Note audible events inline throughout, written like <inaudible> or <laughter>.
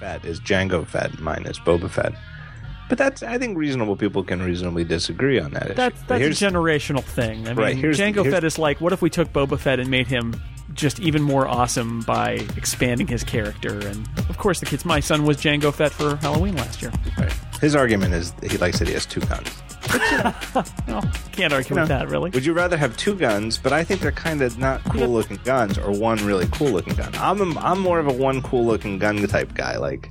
Fett is Jango Fett, minus Boba Fett. But that's I think reasonable people can reasonably disagree on that. issue. That's But that's a generational thing. I mean, Right, here's- Jango here's- Fett is like, what if we took Boba Fett and made him just even more awesome by expanding his character? And of course, the kids. My son was Jango Fett for Halloween last year. right. His argument is that he likes that he has two guns. No, <laughs> oh, can't argue You with that, really. Would you rather have two guns, but I think they're kind of not cool looking guns, or one really cool looking gun? I'm a, I'm more of a one cool looking gun type guy. Like,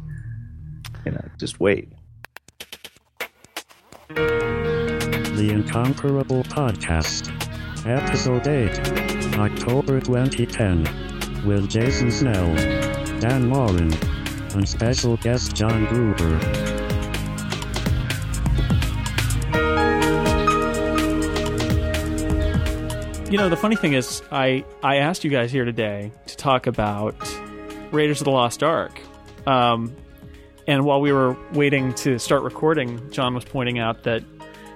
you know, just wait. The Incomparable Podcast. Episode 8. October 2010. With Jason Snell, Dan Moren, and special guest John Gruber. You know, the funny thing is, I I asked you guys here today to talk about Raiders of the Lost Ark, um, and while we were waiting to start recording, John was pointing out that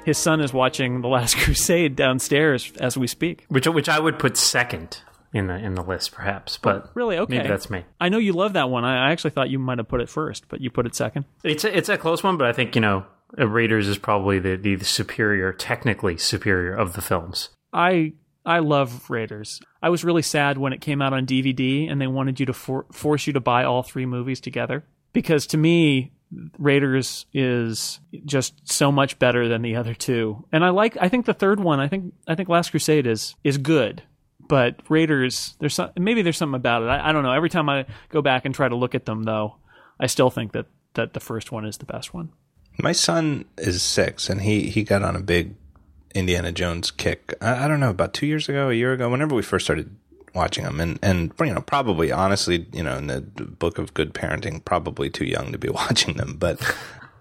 his son is watching The Last <laughs> Crusade downstairs as we speak. which which I would put second in the in the list, perhaps. But Really? Okay. maybe that's me. I know you love that one. I I actually thought you might have put it first, but you put it second. It's a, it's a close one, but I think you know uh, Raiders is probably the, the superior, technically superior of the films. I I love Raiders. I was really sad when it came out on DVD and they wanted you to for- force you to buy all three movies together because to me Raiders is just so much better than the other two. And I like I think the third one, I think I think Last Crusade is is good. But Raiders, there's some, maybe there's something about it. I, I don't know. Every time I go back and try to look at them, though, I still think that, that the first one is the best one. My son is six, and he he got on a big Indiana Jones kick. I, I don't know about two years ago, a year ago, whenever we first started watching them, and and you know probably honestly, you know, in the book of good parenting, probably too young to be <laughs> watching them, but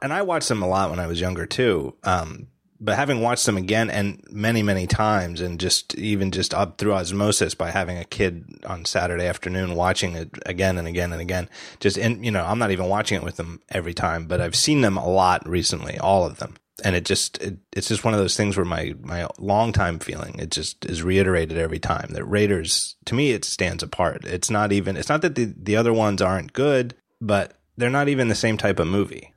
and I watched them a lot when I was younger too. Um, but having watched them again and many many times, and just even just up through osmosis by having a kid on Saturday afternoon watching it again and again and again, just and you know I'm not even watching it with them every time, but I've seen them a lot recently, all of them and it just it, it's just one of those things where my my long time feeling it just is reiterated every time that Raiders to me it stands apart. It's not even it's not that the the other ones aren't good, but they're not even the same type of movie.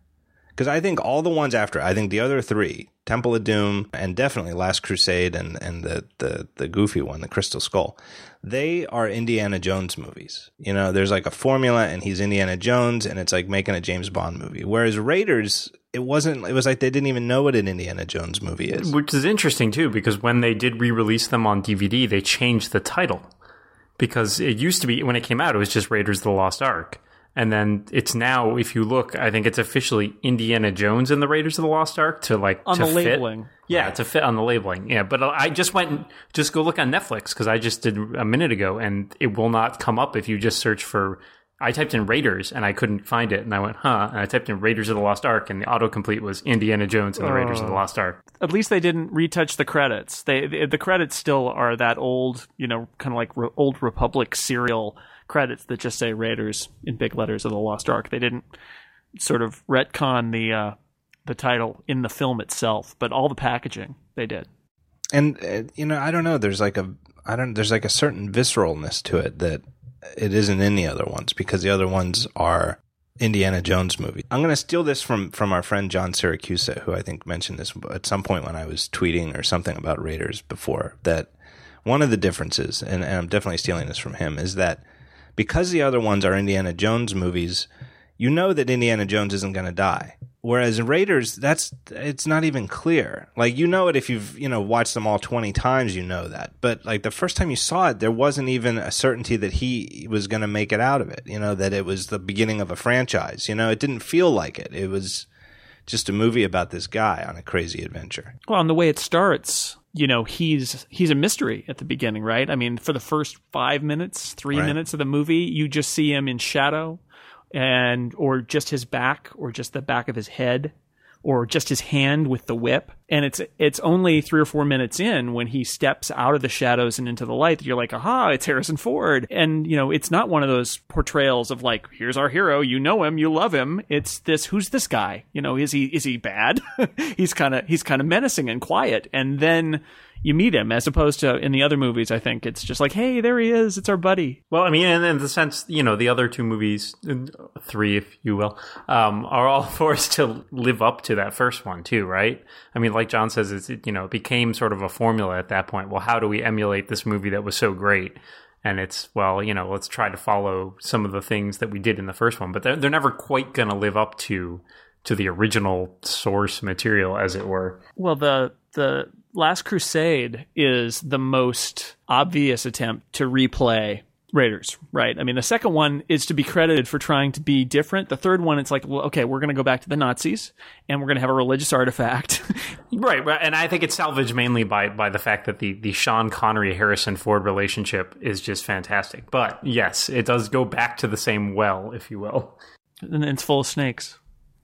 Because I think all the ones after, I think the other three, Temple of Doom and definitely Last Crusade and and the the the goofy one, the Crystal Skull, they are Indiana Jones movies. You know, there's like a formula, and he's Indiana Jones, and it's like making a James Bond movie. Whereas Raiders, it wasn't. It was like they didn't even know what an Indiana Jones movie is. Which is interesting too, because when they did re-release them on DVD, they changed the title because it used to be when it came out, it was just Raiders of the Lost Ark, and then it's now, if you look, I think it's officially Indiana Jones and the Raiders of the Lost Ark to like On to the fit. labeling. Yeah, to fit on the labeling. Yeah, but I just went and just go look on Netflix because I just did a minute ago, and it will not come up if you just search for. I typed in Raiders and I couldn't find it, and I went, huh? And I typed in Raiders of the Lost Ark, and the autocomplete was Indiana Jones and the Raiders of the Lost Ark. At least they didn't retouch the credits. They the, the credits still are that old, you know, kind of like re- old Republic serial credits that just say Raiders in big letters of the Lost Ark. They didn't sort of retcon the uh, the title in the film itself, but all the packaging they did. and uh, you know, I don't know. There's like a I don't. There's like a certain visceralness to it that it isn't in the other ones because the other ones are Indiana Jones movies. I'm going to steal this from from our friend John Siracusa, who I think mentioned this at some point when I was tweeting or something about Raiders before. That one of the differences, and, and I'm definitely stealing this from him, is that because the other ones are Indiana Jones movies, you know that Indiana Jones isn't going to die. Whereas in Raiders, that's it's not even clear. Like you know it if you've you know watched them all twenty times, you know that. But like the first time you saw it, there wasn't even a certainty that he was going to make it out of it. You know that it was the beginning of a franchise. You know it didn't feel like it. It was just a movie about this guy on a crazy adventure. Well, and the way it starts, you know, he's he's a mystery at the beginning, right? I mean, for the first five minutes, three Right. minutes of the movie, you just see him in shadow, and or just his back, or just the back of his head, or just his hand with the whip. And it's it's only three or four minutes in when he steps out of the shadows and into the light that you're like, aha, it's Harrison Ford. And you know, it's not one of those portrayals of like, here's our hero, you know him, you love him. It's this, who's this guy? You know, is he is he bad? <laughs> he's kind of he's kind of menacing and quiet. And then you meet him, as opposed to in the other movies. I think it's just like, hey, there he is. It's our buddy. Well, I mean, in, in the sense, you know, the other two movies, three, if you will, um, are all <laughs> forced to live up to that first one too, right? I mean, like John says, it's it, you know, it became sort of a formula at that point. Well, how do we emulate this movie that was so great? And it's well, you know, let's try to follow some of the things that we did in the first one, but they're, they're never quite going to live up to to the original source material, as it were. Well, the the Last Crusade is the most obvious attempt to replay Raiders, right? I mean, the second one is to be credited for trying to be different. The third one, it's like, well, okay, we're going to go back to the Nazis and we're going to have a religious artifact. <laughs> right, right, and I think it's salvaged mainly by by the fact that the the Sean Connery Harrison Ford relationship is just fantastic. But yes, it does go back to the same well, if you will. And it's full of snakes.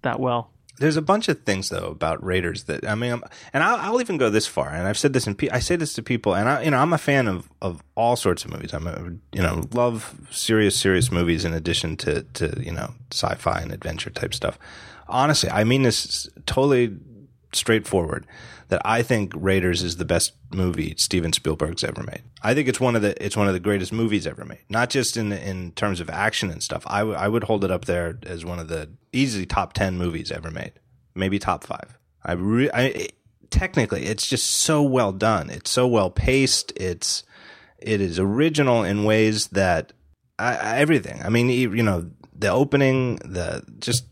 That well. There's a bunch of things though about Raiders that I mean, I'm, and I'll, I'll, even go this far, and I've said this, and I say this to people, and I, you know, I'm a fan of of all sorts of movies. I'm, a, you know, love serious, serious movies in addition to to you know sci-fi and adventure type stuff. Honestly, I mean this totally straightforward. That I think Raiders is the best movie Steven Spielberg's ever made. I think it's one of the it's one of the greatest movies ever made. Not just in in terms of action and stuff. I, w- I would hold it up there as one of the easily top ten movies ever made, maybe top five. I, re- I it, technically it's just so well done. It's so well paced. It's it is original in ways that I, everything. I mean, you know, the opening, the just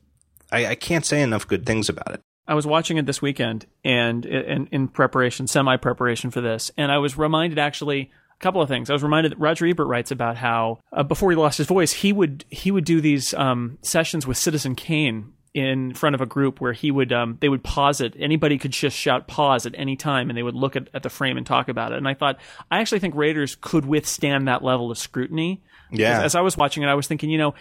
I, I can't say enough good things about it. I was watching it this weekend and in, in preparation, semi preparation for this, and I was reminded actually a couple of things. I was reminded that Roger Ebert writes about how uh, before he lost his voice, he would he would do these um, sessions with Citizen Kane in front of a group where he would um, they would pause it. Anybody could just shout pause at any time, and they would look at, at the frame and talk about it. And I thought I actually think Raiders could withstand that level of scrutiny. Yeah. As, as I was watching it, I was thinking, you know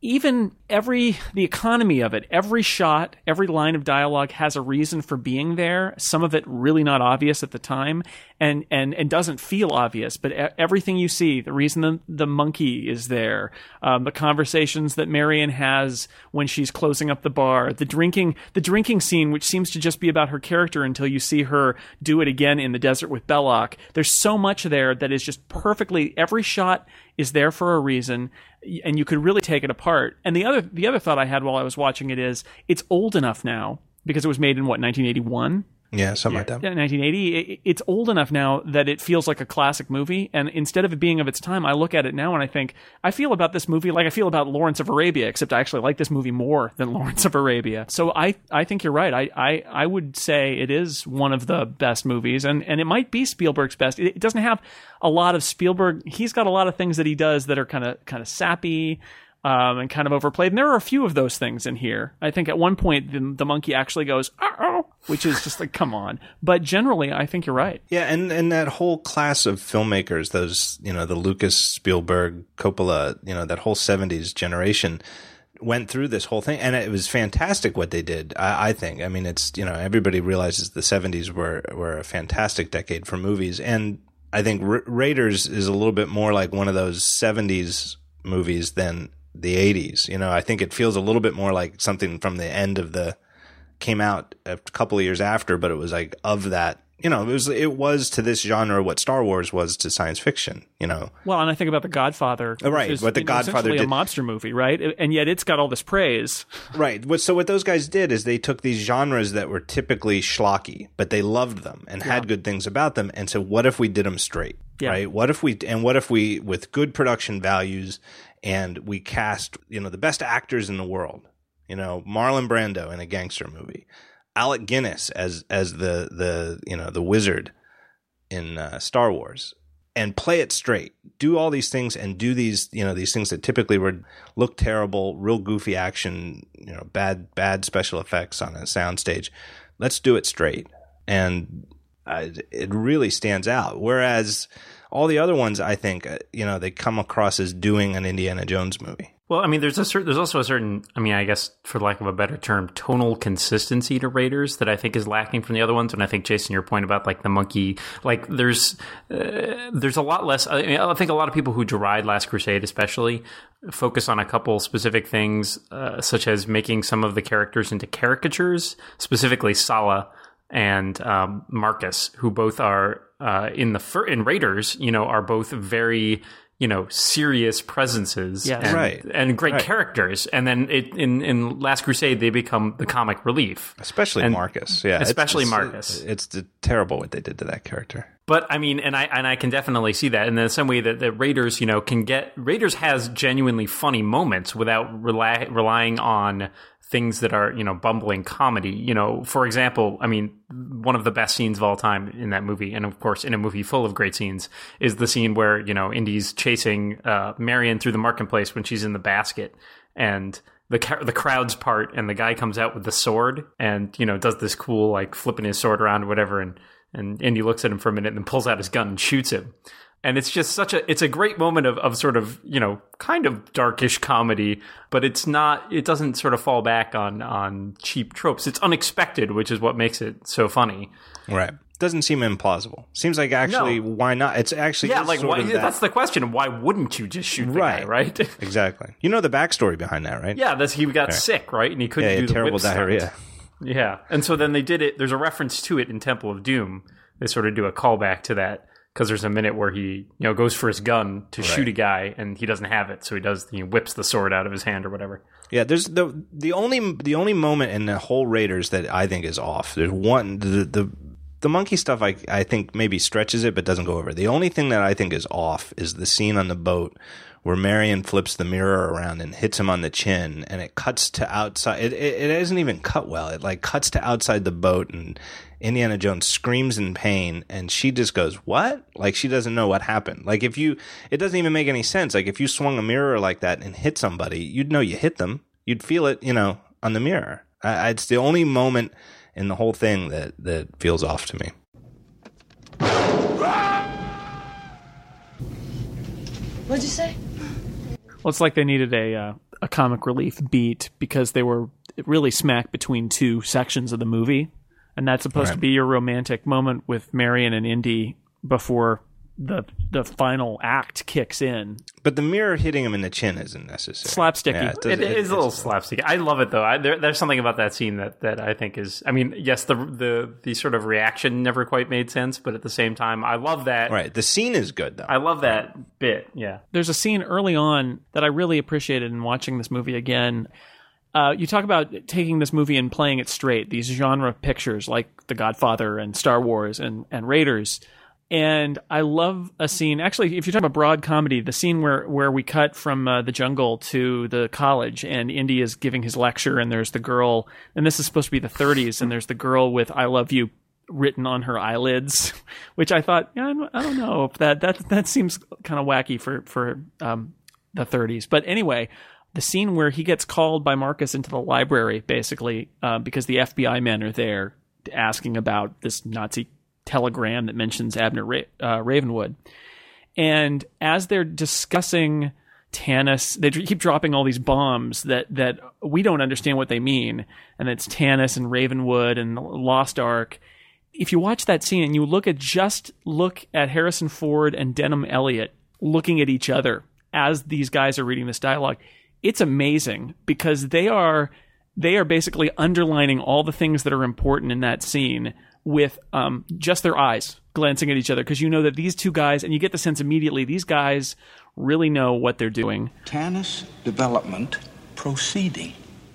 even every the economy of it every shot every line of dialogue has a reason for being there. Some of it really not obvious at the time and and and doesn't feel obvious but everything you see the reason the, the monkey is there um, the conversations that marion has when she's closing up the bar the drinking the drinking scene which seems to just be about her character until you see her do it again in the desert with belloc there's so much there that is just perfectly every shot is there for a reason and you could really take it apart. And the other the other thought I had while I was watching it is it's old enough now because it was made in what 1981 yeah, something yeah. like that. 1980. It's old enough now that it feels like a classic movie. And instead of it being of its time, I look at it now and I think, I feel about this movie like I feel about Lawrence of Arabia, except I actually like this movie more than <laughs> Lawrence of Arabia. So I, I think you're right. I, I, I would say it is one of the best movies, and, and it might be Spielberg's best. It, it doesn't have a lot of Spielberg. He's got a lot of things that he does that are kind of kind of sappy um, and kind of overplayed. And there are a few of those things in here. I think at one point the, the monkey actually goes, oh, which is just like, come on. But generally, I think you're right. Yeah, and, and that whole class of filmmakers, those, you know, the Lucas, Spielberg, Coppola, you know, that whole 70s generation went through this whole thing and it was fantastic what they did I, I, think i mean it's you know everybody realizes the 70s were were a fantastic decade for movies and i think Ra- raiders is a little bit more like one of those 70s movies than the 80s. You know, I think it feels a little bit more like something from the end of the came out a couple of years after, but it was like of that. You know, it was it was to this genre what Star Wars was to science fiction. You know, well, and I think about the Godfather, oh, right? Is, what the Godfather did, a monster movie, right? And yet it's got all this praise, <laughs> right? So what those guys did is they took these genres that were typically schlocky, but they loved them and yeah. had good things about them, and so what if we did them straight? Yeah. Right? What if we and what if we with good production values and we cast, you know, the best actors in the world. You know, Marlon Brando in a gangster movie, Alec Guinness as as the the you know the wizard in uh, Star Wars, and play it straight. Do all these things and do these you know these things that typically would look terrible, real goofy action, you know, bad bad special effects on a soundstage. Let's do it straight, and uh, it really stands out. Whereas all the other ones, I think, uh, you know, they come across as doing an Indiana Jones movie. Well, I mean, there's a certain, there's also a certain, I mean, I guess for lack of a better term, tonal consistency to Raiders that I think is lacking from the other ones. And I think Jason, your point about like the monkey, like there's, uh, there's a lot less. I, mean, I think a lot of people who deride Last Crusade, especially, focus on a couple specific things, uh, such as making some of the characters into caricatures, specifically Sallah and um, Marcus, who both are uh, in the fir- in Raiders, you know, are both very you know serious presences Yes. and, Right. and great Right. characters and then it, in in last crusade they become the comic relief Especially And- Marcus. Yeah. it's- especially uh, it's, Marcus. It's, it's terrible what they did to that character. But I mean, and I and I can definitely see that in the same way that the Raiders, you know, can get Raiders has genuinely funny moments without rely, relying on things that are you know bumbling comedy. You know, for example, I mean, one of the best scenes of all time in that movie, and of course in a movie full of great scenes, is the scene where you know Indy's chasing uh, Marion through the marketplace when she's in the basket, and the ca- the crowd's part, and the guy comes out with the sword, and you know does this cool like flipping his sword around whatever, and and Indy looks at him for a minute and then pulls out his gun and shoots him. And it's just such a it's a great moment of, of sort of, you know, kind of darkish comedy, but it's not it doesn't sort of fall back on on cheap tropes. It's unexpected, which is what makes it so funny. Right. Doesn't seem implausible. Seems like actually, No. why not? It's actually Yeah, like why, that- that's the question. Why wouldn't you just shoot the guy, Right. right? <laughs> exactly. You know the backstory behind that, right? yeah, that's he got sick, right? And he couldn't Yeah, do the terrible diarrhea. Yeah. And so then they did it. There's a reference to it in Temple of Doom. They sort of do a callback to that because there's a minute where he, you know, goes for his gun to shoot a guy and he doesn't have it. So he does, he whips the sword out of his hand or whatever. Yeah, there's the the only the only moment in the whole Raiders that I think is off. There's one the the the monkey stuff I I think maybe stretches it but doesn't go over. The only thing that I think is off is the scene on the boat where Marion flips the mirror around and hits him on the chin and it cuts to outside it, it it isn't even cut well. It like cuts to outside the boat and Indiana Jones screams in pain and she just goes, "What?" Like she doesn't know what happened. Like if you it doesn't even make any sense. Like if you swung a mirror like that and hit somebody, you'd know you hit them. You'd feel it, you know, on the mirror. I, I- it's the only moment in the whole thing that that feels off to me. What'd you say? Well, it's like they needed a uh, a comic relief beat because they were really smack between two sections of the movie, and that's supposed to be your romantic moment with Marion and Indy before the the final act kicks in. But the mirror hitting him in the chin isn't necessary. Slapsticky. Yeah, It, does- it is a little it's- slapstick. I love it though. I, there, there's something about that scene that, that I think is. I mean, yes, the the the sort of reaction never quite made sense, but at the same time, I love that. Right. The scene is good though. I love that bit. Yeah. There's a scene early on that I really appreciated in watching this movie again. Uh, you talk about taking this movie and playing it straight. These genre pictures like The Godfather and Star Wars and and Raiders. And I love a scene. Actually, if you're talking about broad comedy, the scene where where we cut from uh, the jungle to the college, and Indy is giving his lecture, and there's the girl, and this is supposed to be the 30s, and there's the girl with "I love you" written on her eyelids, <laughs> which I thought, yeah, I don't- know if that that that seems kind of wacky for for um, the 30s. But anyway, the scene where he gets called by Marcus into the library, basically uh, because the FBI men are there asking about this Nazi telegram that mentions Abner Ra- uh, Ravenwood, and as they're discussing. Tanis, they keep dropping all these bombs that, that we don't understand what they mean. And it's Tanis and Ravenwood and Lost Ark if you watch that scene and you look at just look at Harrison Ford and Denholm Elliott looking at each other as these guys are reading this dialogue, it's amazing because they are they are basically underlining all the things that are important in that scene with um, just their eyes glancing at each other because you know that these two guys and you get the sense immediately these guys really know what they're doing. Tanis development proceeding.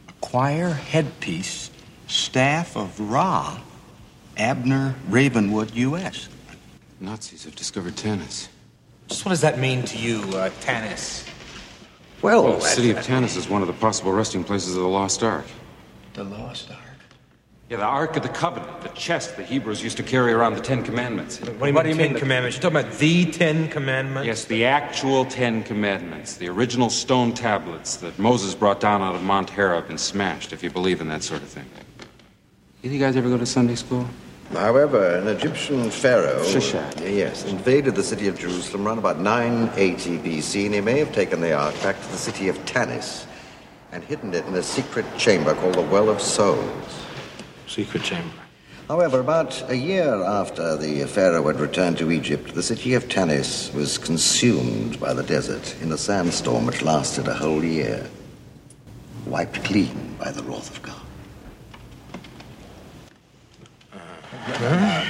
Acquire headpiece, staff of Ra, Abner Ravenwood, U.S. Nazis have discovered Tanis. Just what does that mean to you, uh, Tanis? Well, The city of Tanis is one of the possible resting places of the Lost Ark. the Lost Ark. Yeah, the Ark of the Covenant, the chest the Hebrews used to carry around the Ten Commandments. What do you mean, Ten Commandments? You're talking about the Ten Commandments? Yes, the actual Ten Commandments, the original stone tablets that Moses brought down out of Mount Horeb and smashed, if you believe in that sort of thing. Either you guys ever go to Sunday school? However, an Egyptian pharaoh Shishak. yes, invaded the city of Jerusalem around about 980 BC, and he may have taken the ark back to the city of Tanis and hidden it in a secret chamber called the Well of Souls. Secret chamber. However, about a year after the pharaoh had returned to Egypt, the city of Tanis was consumed by the desert in a sandstorm which lasted a whole year, wiped clean by the wrath of God.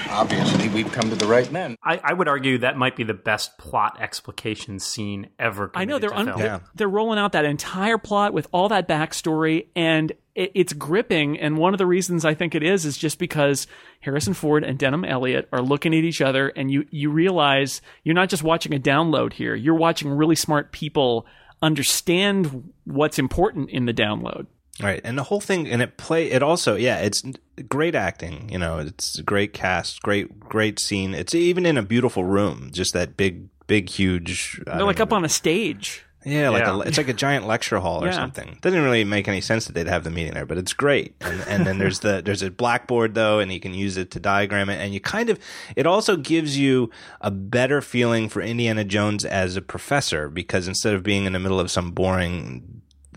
Obviously, we've come to the right men. I, I would argue that might be the best plot explication scene ever. I know they're to un- film. Yeah. they're rolling out that entire plot with all that backstory, and it, it's gripping. And one of the reasons I think it is is just because Harrison Ford and Denholm Elliott are looking at each other, and you you realize you're not just watching a download here; you're watching really smart people understand what's important in the download. Right, and the whole thing, and it play it also, yeah, it's great acting. You know, it's a great cast, great great scene. It's even in a beautiful room, just that big, big, huge. They're don't like know, up on a stage. yeah, like Yeah. A, it's like a giant lecture hall or Yeah. something. Doesn't really make any sense that they'd have the meeting there, but it's great. And and then there's the there's a blackboard though, and you can use it to diagram it, and you kind of it also gives you a better feeling for Indiana Jones as a professor because instead of being in the middle of some boring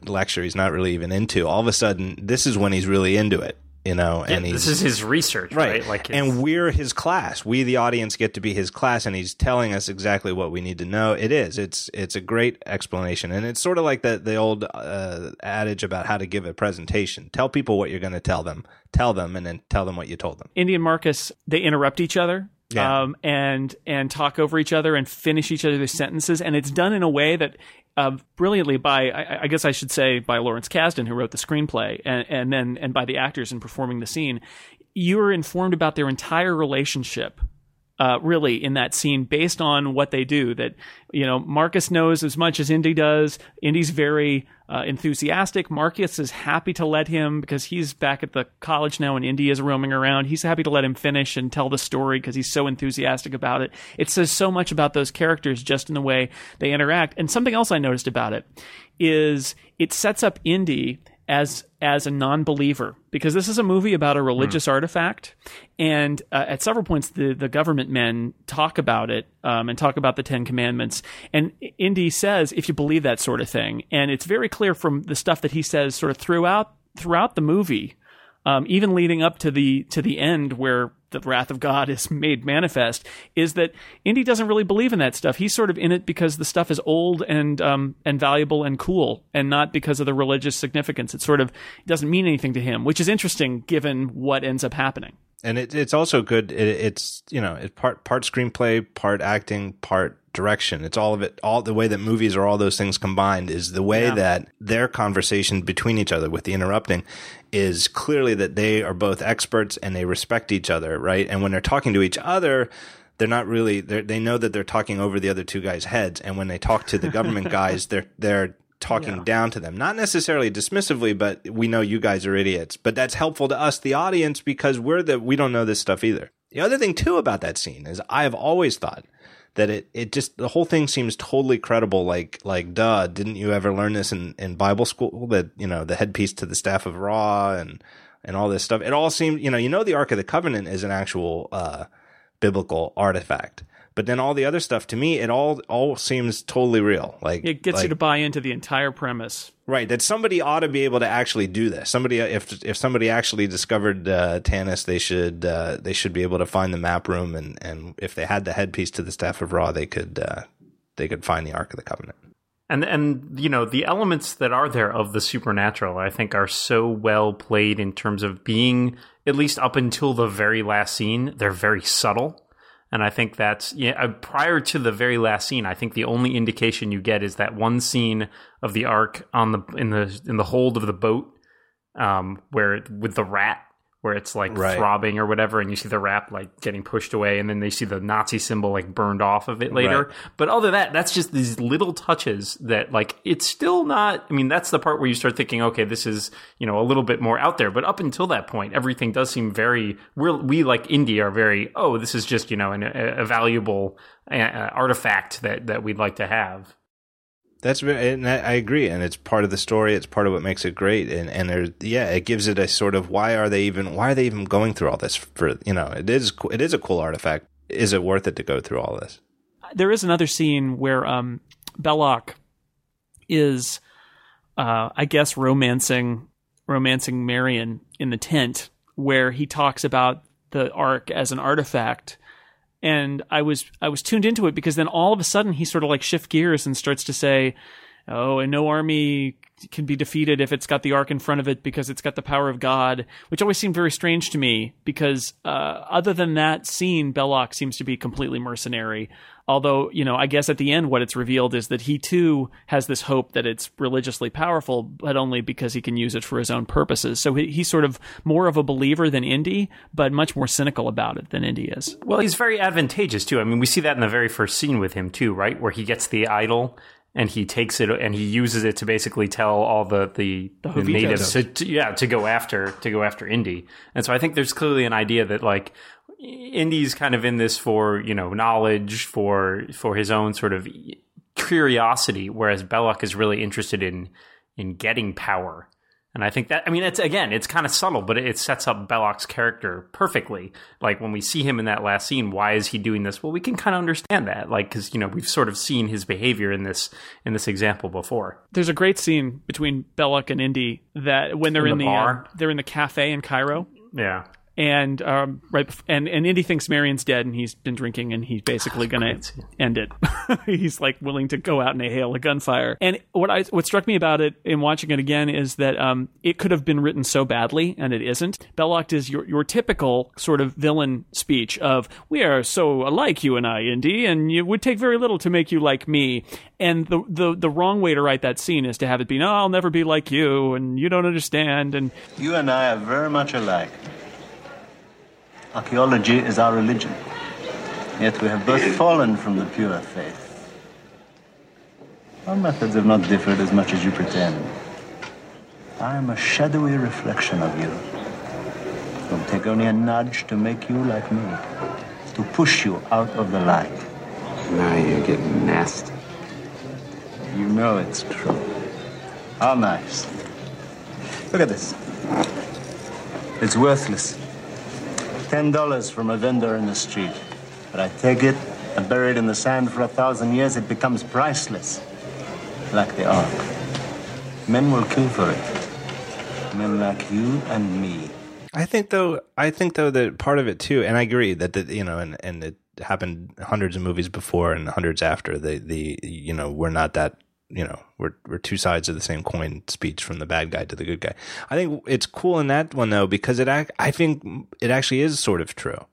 lecture he's not really even into, all of a sudden this is when he's really into it. You know, Yeah, and he's this is his research, right? Like, his- and we're his class. We, the audience, get to be his class, and he's telling us exactly what we need to know. It is. It's it's a great explanation, and it's sort of like the the old uh, adage about how to give a presentation. Tell people what you're going to tell them. Tell them, and then tell them what you told them. Indy and Marcus they interrupt each other. Yeah. Um, and and talk over each other and finish each other's sentences, and it's done in a way that uh, brilliantly by I, I guess I should say by Lawrence Kasdan who wrote the screenplay, and, and then and by the actors in performing the scene. You are informed about their entire relationship uh, really in that scene based on what they do. That you know, Marcus knows as much as Indy does. Indy's very uh, enthusiastic. Marcus is happy to let him because he's back at the college now, and Indy is roaming around. He's happy to let him finish and tell the story because he's so enthusiastic about it. It says so much about those characters just in the way they interact. And something else I noticed about it is it sets up Indy as as a non-believer because this is a movie about a religious artifact and uh, at several points the the government men talk about it um, and talk about the 10 commandments and Indy says if you believe that sort of thing and it's very clear from the stuff that he says sort of throughout throughout the movie um, even leading up to the to the end where the wrath of God is made manifest, is that Indy doesn't really believe in that stuff. He's sort of in it because the stuff is old and um, and valuable and cool, and not because of the religious significance. It sort of doesn't mean anything to him, which is interesting given what ends up happening. and it, it's also good. It, it's you know, it part part screenplay, part acting, part direction. It's all of it. All the way that movies are all those things combined is the way Yeah. that their conversation between each other with the interrupting is clearly that they are both experts and they respect each other, right? And when they're talking to each other. They're not really. They're, they know that they're talking over the other two guys' heads, and when they talk to the government <laughs> guys, they're they're talking down to them. Not necessarily dismissively, but we know you guys are idiots. But that's helpful to us, the audience, because we're the we don't know this stuff either. The other thing too about that scene is I have always thought that it it just the whole thing seems totally credible. Like like duh, didn't you ever learn this in in Bible school? That you know the headpiece to the staff of Ra and and all this stuff. It all seemed you know you know the Ark of the Covenant is an actual uh, biblical artifact. But then all the other stuff to me, it all all seems totally real. Like It gets like, you to buy into the entire premise. Right, that somebody ought to be able to actually do this. Somebody, if if somebody actually discovered uh, Tanis, they should uh, they should be able to find the map room, and, and if they had the headpiece to the staff of Ra, they could uh, they could find the Ark of the Covenant. and and you know the elements that are there of the supernatural i think are so well played in terms of being at least up until the very last scene they're very subtle and i think that's yeah uh, prior to the very last scene i think the only indication you get is that one scene of the ark on the in the in the hold of the boat um where with the rat where it's like Right. throbbing or whatever and you see the rat like getting pushed away and then they see the nazi symbol like burned off of it later Right. but other than that, that's just these little touches that like it's still not. I mean, that's the part where you start thinking, okay, this is you know a little bit more out there. But up until that point, everything does seem very. We're we like Indy are very. Oh, this is just you know an, a, a valuable uh, artifact that that we'd like to have. That's very, and I agree, and it's part of the story. It's part of what makes it great, and and there, yeah, it gives it a sort of why are they even why are they even going through all this for you know it is it is a cool artifact. Is it worth it to go through all this? there is another scene where um, Belloc is, uh, I guess, romancing romancing Marion in the tent, where he talks about the Ark as an artifact. And I was I was tuned into it because then all of a sudden he sort of like shift gears and starts to say, oh, and no army can be defeated if it's got the ark in front of it because it's got the power of God, which always seemed very strange to me because uh, other than that scene, Belloc seems to be completely mercenary. Although, you know, I guess at the end, what it's revealed is that he too has this hope that it's religiously powerful, but only because he can use it for his own purposes. So he, he's sort of more of a believer than Indy, but much more cynical about it than Indy is. Well, he's very advantageous too. I mean, we see that in the very first scene with him too, right? Where he gets the idol and he takes it and he uses it to basically tell all the the, the, Hovitos. natives to, to- yeah to go after to go after Indy. And so I think there's clearly an idea that like Indy's kind of in this for you know knowledge for for his own sort of curiosity, whereas Belloc is really interested in in getting power. And I think that I mean it's again it's kind of subtle, but it sets up Belloc's character perfectly. Like when we see him in that last scene, why is he doing this? Well, we can kind of understand that, like because you know we've sort of seen his behavior in this in this example before. There's a great scene between Belloc and Indy that when they're In in, the the, bar? uh, they're in the cafe in Cairo. Yeah, and um, right, bef- and and Indy thinks Marion's dead, and he's been drinking, and he's basically going to end it. <laughs> he's like willing to go out and hail a gunfire. And what I what struck me about it in watching it again is that um, it could have been written so badly, and it isn't. Belloc is your your typical sort of villain speech of "We are so alike, you and I, Indy, and it would take very little to make you like me." And the the the wrong way to write that scene is to have it be, "No, I'll never be like you, and you don't understand." And You and I are very much alike. Archaeology is our religion. Yet we have both fallen from the pure faith. Our methods have not differed as much as you pretend. I am a shadowy reflection of you. It will take only a nudge to make you like me, to push you out of the light. Now you're getting nasty. You know it's true. How nice. Look at this. It's worthless. Ten dollars from a vendor in the street. But I take it and bury it in the sand for a thousand years, it becomes priceless. Like the ark. Men will kill for it. Men like you and me. I think though, I think though that part of it too, and I agree that the, you know, and and it happened hundreds of movies before and hundreds after. The the you know we're not that you know we're we're two sides of the same coin speech from the bad guy to the good guy. I think it's cool in that one though because it ac- I think it actually is sort of true.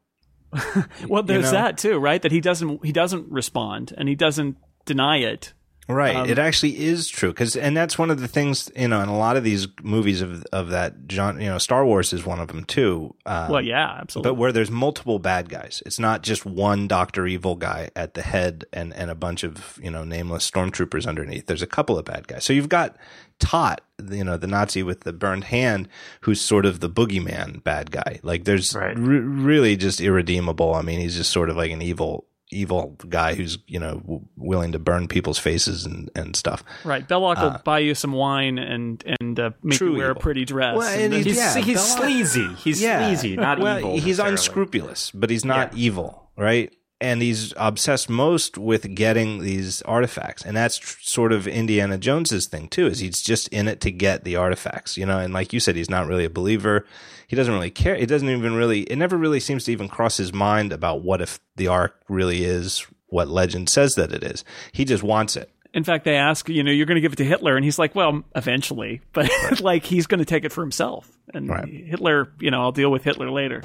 <laughs> Well, there's know? that too, right? That he doesn't he doesn't respond and he doesn't deny it. Right. Um, it actually is true because, and that's one of the things you know in a lot of these movies of of that genre. You know, Star Wars is one of them too. Um, Well, yeah, absolutely. But where there's multiple bad guys, it's not just one Doctor Evil guy at the head and and a bunch of you know nameless stormtroopers underneath. There's a couple of bad guys. So you've got Toht, you know, the Nazi with the burned hand, who's sort of the boogeyman bad guy. Like there's Right. re- really just irredeemable. I mean, he's just sort of like an evil evil guy who's you know w- willing to burn people's faces and and stuff. Right. Belloc will buy you some wine and and uh, make you wear evil. a pretty dress. Well, and and he's Yeah, he's Belloc- sleazy. He's sleazy, not well, evil. He's unscrupulous, but he's not Yeah. evil, right? And he's obsessed most with getting these artifacts, and that's tr- sort of Indiana Jones's thing too. Is he's just in it to get the artifacts, you know? And like you said, he's not really a believer. He doesn't really care. It doesn't even really. It never really seems to even cross his mind about what if the Ark really is what legend says that it is. He just wants it. in fact, they ask, you know, you're going to give it to Hitler, and he's like, well, eventually, <laughs> but like he's going to take it for himself. And Right. Hitler, you know, I'll deal with Hitler later.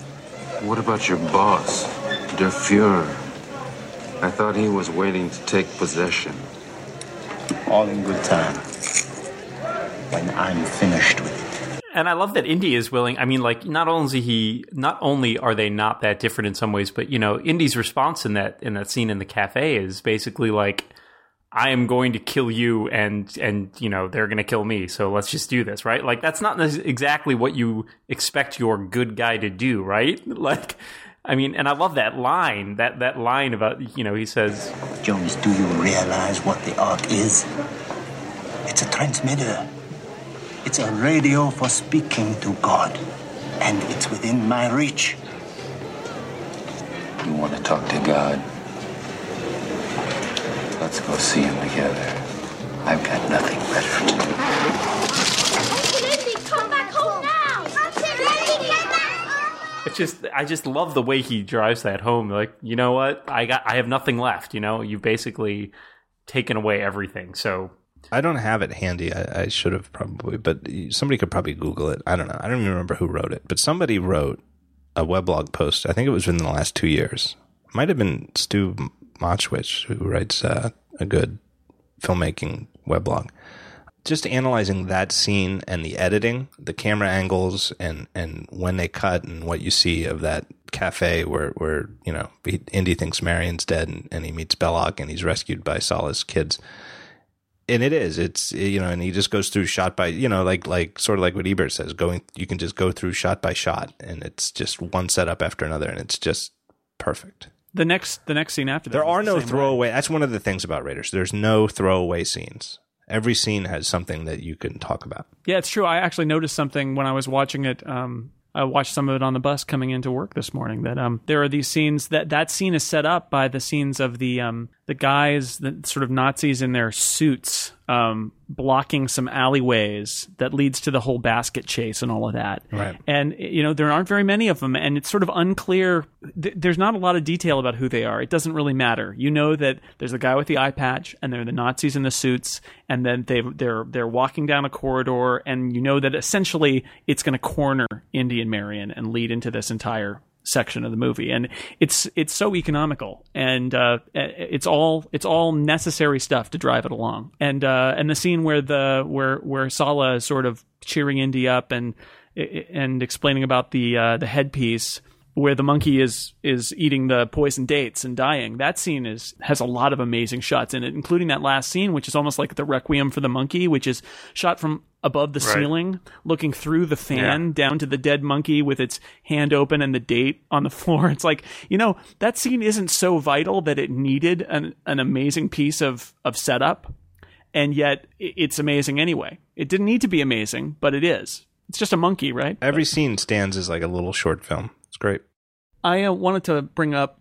What about your boss, Der Fuhrer? I thought he was waiting to take possession. All in good time. When I'm finished with it. And I love that Indy is willing. I mean, like not only he, not only are they not that different in some ways, but you know, Indy's response in that in that scene in the cafe is basically like, "I am going to kill you, and and you know they're going to kill me. So let's just do this, right? Like that's not exactly what you expect your good guy to do, right? <laughs> Like." I mean, and I love that line. That that line about you know he says, Jones, do you realize what the Ark is? It's a transmitter. It's a radio for speaking to God. And it's within my reach. You want to talk to God? Let's go see him together. I've got nothing better to do. Come back home now! get back! It's just I just love the way he drives that home. Like, you know what? I got I have nothing left, you know? You've basically taken away everything. So I don't have it handy. I, I should have probably, but somebody could probably Google it. I don't know. I don't even remember who wrote it, but somebody wrote a weblog post. I think it was within the last two years. It might have been Stu Maschwitz, who writes uh, a good filmmaking weblog. Just analyzing that scene and the editing, the camera angles, and and when they cut, and what you see of that cafe where where you know Indy thinks Marion's dead, and, and he meets Belloc, and he's rescued by Sallah's kids and it is it's you know and he just goes through shot by you know like like sort of like what ebert says going you can just go through shot by shot and it's just one setup after another and it's just perfect The next the next scene after that. there are the no same way. throwaway that's one of the things about raiders there's no throwaway scenes every scene has something that you can talk about Yeah, it's true. I actually noticed something when I was watching it. Um, I watched some of it on the bus coming into work this morning. That um, there are these scenes that that scene is set up by the scenes of the um, the guys, the sort of Nazis in their suits, um, blocking some alleyways that leads to the whole basket chase and all of that. Right. And you know there aren't very many of them, and it's sort of unclear. Th- there's not a lot of detail about who they are. It doesn't really matter. You know that there's the guy with the eye patch, and they're the Nazis in the suits, and then they they're they're walking down a corridor, and you know that essentially it's going to corner Indy and Marion and lead into this entire section of the movie. And it's it's so economical and uh, it's all it's all necessary stuff to drive it along. And uh, and the scene where the where where Sallah is sort of cheering Indy up and and explaining about the uh, the headpiece where the monkey is is eating the poison dates and dying. That scene is has a lot of amazing shots in it, including that last scene, which is almost like the requiem for the monkey, which is shot from above the Right. ceiling, looking through the fan down to the dead monkey with its hand open and the date on the <laughs> floor. It's like you know that scene isn't so vital that it needed an an amazing piece of of setup, and yet it's amazing anyway. It didn't need to be amazing, but it is. It's just a monkey, right? every scene stands as like a little short film it's great I uh, wanted to bring up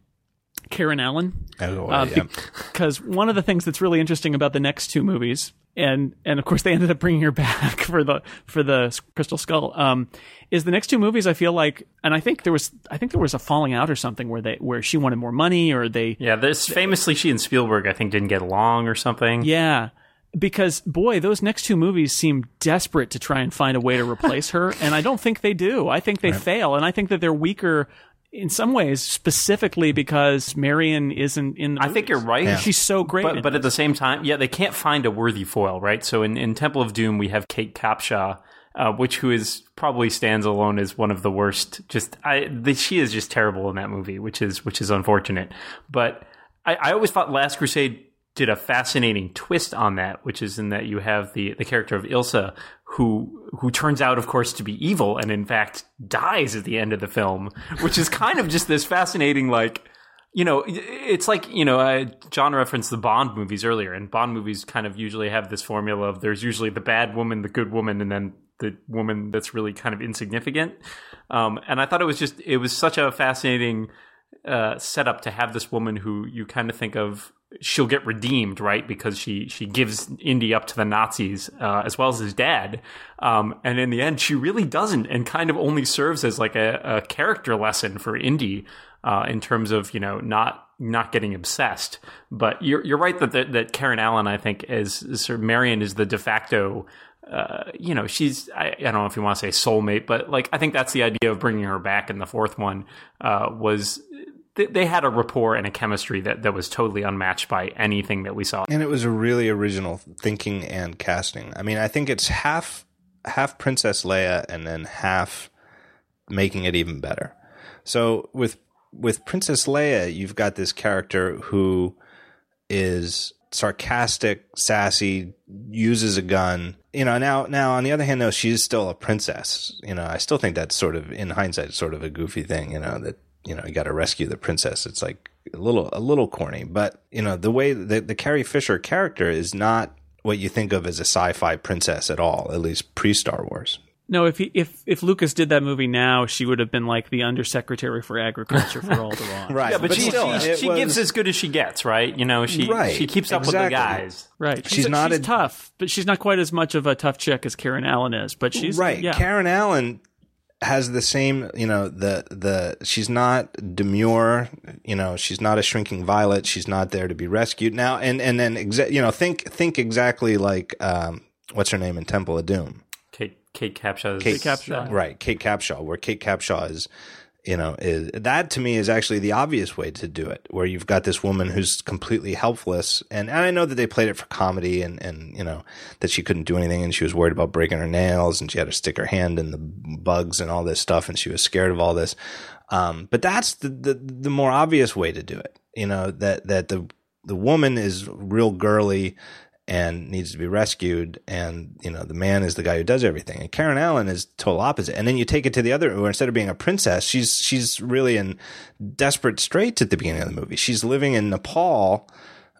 Karen Allen Oh, uh, yeah. because one of the things that's really interesting about the next two movies, and and of course they ended up bringing her <laughs> back for the for the Crystal Skull, um, is the next two movies. I feel like, and I think there was I think there was a falling out or something where they where she wanted more money or they Yeah, this famously she and Spielberg I think didn't get along or something. yeah. Because boy, those next two movies seem desperate to try and find a way to replace her, and I don't think they do. I think they fail, and I think that they're weaker in some ways, specifically because Marion isn't in. The I think you're right. Yeah. She's so great, But but at the same time, yeah, they can't find a worthy foil, right? So in, in Temple of Doom, we have Kate Capshaw, uh, which who is probably stands alone as one of the worst. Just I, the, she is just terrible in that movie, which is which is unfortunate. But I, I always thought Last Crusade did a fascinating twist on that, which is in that you have the the character of Ilsa, who who turns out, of course, to be evil, and in fact dies at the end of the film, which is kind of just this fascinating like you know, it's like, you know, uh, John referenced the Bond movies earlier, and Bond movies kind of usually have this formula of there's usually the bad woman, the good woman, and then the woman that's really kind of insignificant. Um, and I thought it was just, it was such a fascinating uh, setup to have this woman who you kind of think of she'll get redeemed, right? Because she she gives Indy up to the Nazis uh, as well as his dad, um, and in the end, she really doesn't, and kind of only serves as like a, a character lesson for Indy uh, in terms of you know not not getting obsessed. But you're you're right that that, that Karen Allen, I think, is, is of Marion is the de facto. Uh, you know, she's, I, I don't know if you want to say soulmate, but like, I think that's the idea of bringing her back in the fourth one, uh, was they, had a rapport and a chemistry that, that was totally unmatched by anything that we saw. And it was a really original thinking and casting. I mean, I think it's half half Princess Leia and then half making it even better. So with with Princess Leia, you've got this character who is sarcastic, sassy, uses a gun. You know, now now on the other hand though, she's still a princess. You know, I still think that's sort of in hindsight sort of a goofy thing, you know, that you know, you got to rescue the princess. It's like a little a little corny, but you know, the way the the Carrie Fisher character is not what you think of as a sci-fi princess at all, at least pre-Star Wars. No, if he, if if Lucas did that movie now, she would have been like the undersecretary for agriculture for all the <laughs> Alderaan. Right. Yeah, but, But she, still, she, she was- gives as good as she gets, right? You know, she Right, she keeps up with the guys. Right. She's not she's a- tough, but she's not quite as much of a tough chick as Karen Allen is. But she's right. Yeah. Karen Allen has the same, you know, the the she's not demure, you know, she's not a shrinking violet, she's not there to be rescued. Now and and then exa- you know, think think exactly like um what's her name in Temple of Doom. Kate Kate Capshaw's Kate Capshaw. Right, Kate Capshaw, where Kate Capshaw is, you know, is that to me is actually the obvious way to do it, where you've got this woman who's completely helpless, and, and I know that they played it for comedy, and and you know that she couldn't do anything, and she was worried about breaking her nails, and she had to stick her hand in the bugs and all this stuff, and she was scared of all this. Um, but that's the, the the more obvious way to do it, you know, that that the the woman is real girly and needs to be rescued. And, you know, the man is the guy who does everything. And Karen Allen is total opposite. And then you take it to the other, where instead of being a princess, she's, she's really in desperate straits at the beginning of the movie. She's living in Nepal,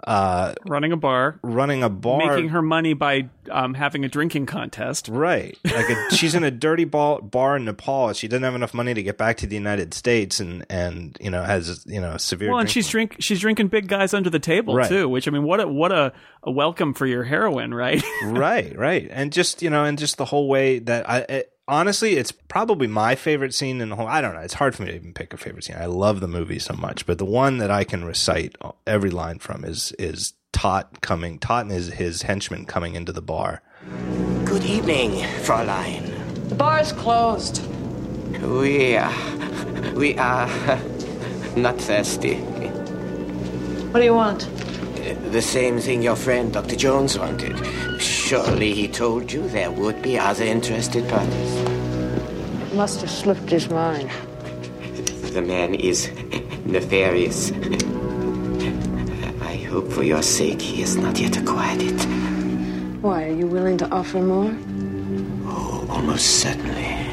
uh, running a bar, running a bar. making her money by um, having a drinking contest. Right. Like a, she's in a <laughs> dirty ball, bar in Nepal. She doesn't have enough money to get back to the United States and, and, you know, has, you know, severe. Well, and drinking- she's drink she's drinking big guys under the table Right. too. Which I mean, what a what a, a welcome for your heroine, right? <laughs> right, right, and just you know, and just the whole way that I. It, Honestly, it's probably my favorite scene in the whole. I don't know. It's hard for me to even pick a favorite scene. I love the movie so much, but the one that I can recite every line from is is Toht coming. Toht and his his henchman coming into the bar. Good evening, Fräulein. The bar is closed. We are. We are. <laughs> not thirsty. What do you want? The same thing your friend Dr. Jones wanted. Surely he told you there would be other interested parties. Must have slipped his mind. The man is nefarious. I hope for your sake he has not yet acquired it. Why, are you willing to offer more? Oh, almost certainly.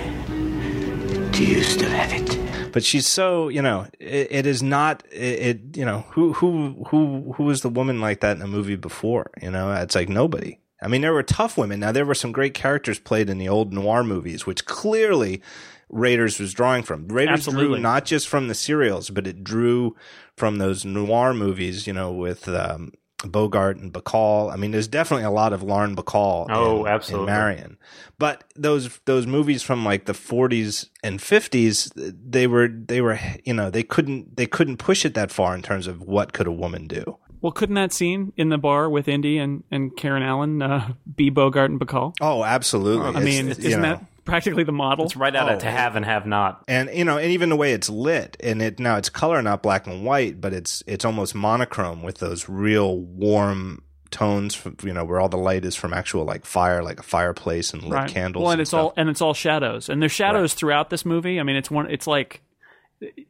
Do you still have it? But she's so you know it, it is not it, it you know who who who who was the woman like that in a movie before you know it's like nobody. I mean there were tough women. Now there were some great characters played in the old noir movies, which clearly Raiders was drawing from. Raiders drew not just from the serials, but it drew from those noir movies. You know with. Um, Bogart and Bacall. I mean, there's definitely a lot of Lauren Bacall. Oh, in, absolutely. In Marion, but those those movies from like the 40s and 50s, they were they were you know they couldn't they couldn't push it that far in terms of what could a woman do. well, couldn't that scene in the bar with Indy and, and Karen Allen uh, be Bogart and Bacall? Oh, absolutely. I It's- mean, it's, isn't you know, that practically the model? It's right out Oh. of to have and have not. and you know, and even the way it's lit, and it now it's color, not black and white, but it's it's almost monochrome with those real warm tones, from, you know, where all the light is from actual like fire, like a fireplace and lit right. candles. Well, and and it's stuff. all and it's all shadows, and there's shadows throughout this movie. I mean, it's one. It's like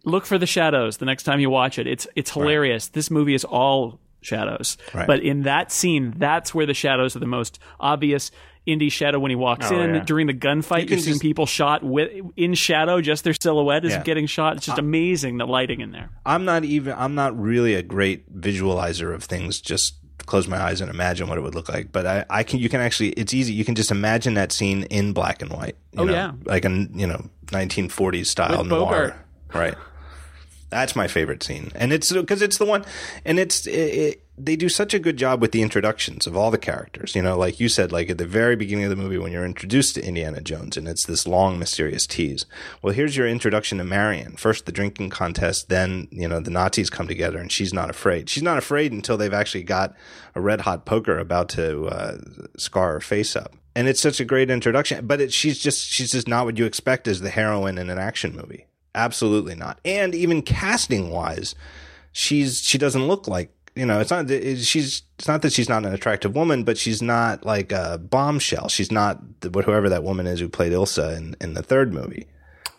look for the shadows the next time you watch it. It's it's hilarious. This movie is all shadows, Right. but in that scene, that's where the shadows are the most obvious. Indy shadow when he walks Oh, in yeah. during the gunfight. You You're seeing people shot with in shadow, just their silhouette is Yeah. getting shot. It's just amazing the lighting in there. I'm not even I'm not really a great visualizer of things just close my eyes and imagine what it would look like but I, I can you can actually it's easy you can just imagine that scene in black and white you Oh, know, yeah. like a you know 1940s style With noir Bogart. right that's my favorite scene and it's because it's the one and it's it, it, they do such a good job with the introductions of all the characters you know like you said like at the very beginning of the movie when you're introduced to indiana jones and it's this long mysterious tease. Well here's your introduction to marion. First the drinking contest then you know the nazis come together and she's not afraid. She's not afraid until they've actually got a red hot poker about to uh, scar her face up. And it's such a great introduction but it, she's just she's just not what you expect as the heroine in an action movie. Absolutely not. And even casting wise she's she doesn't look like you know it's not that- she's it's not that she's not an attractive woman but she's not like a bombshell she's not the, whoever that woman is who played ilsa in, in the third movie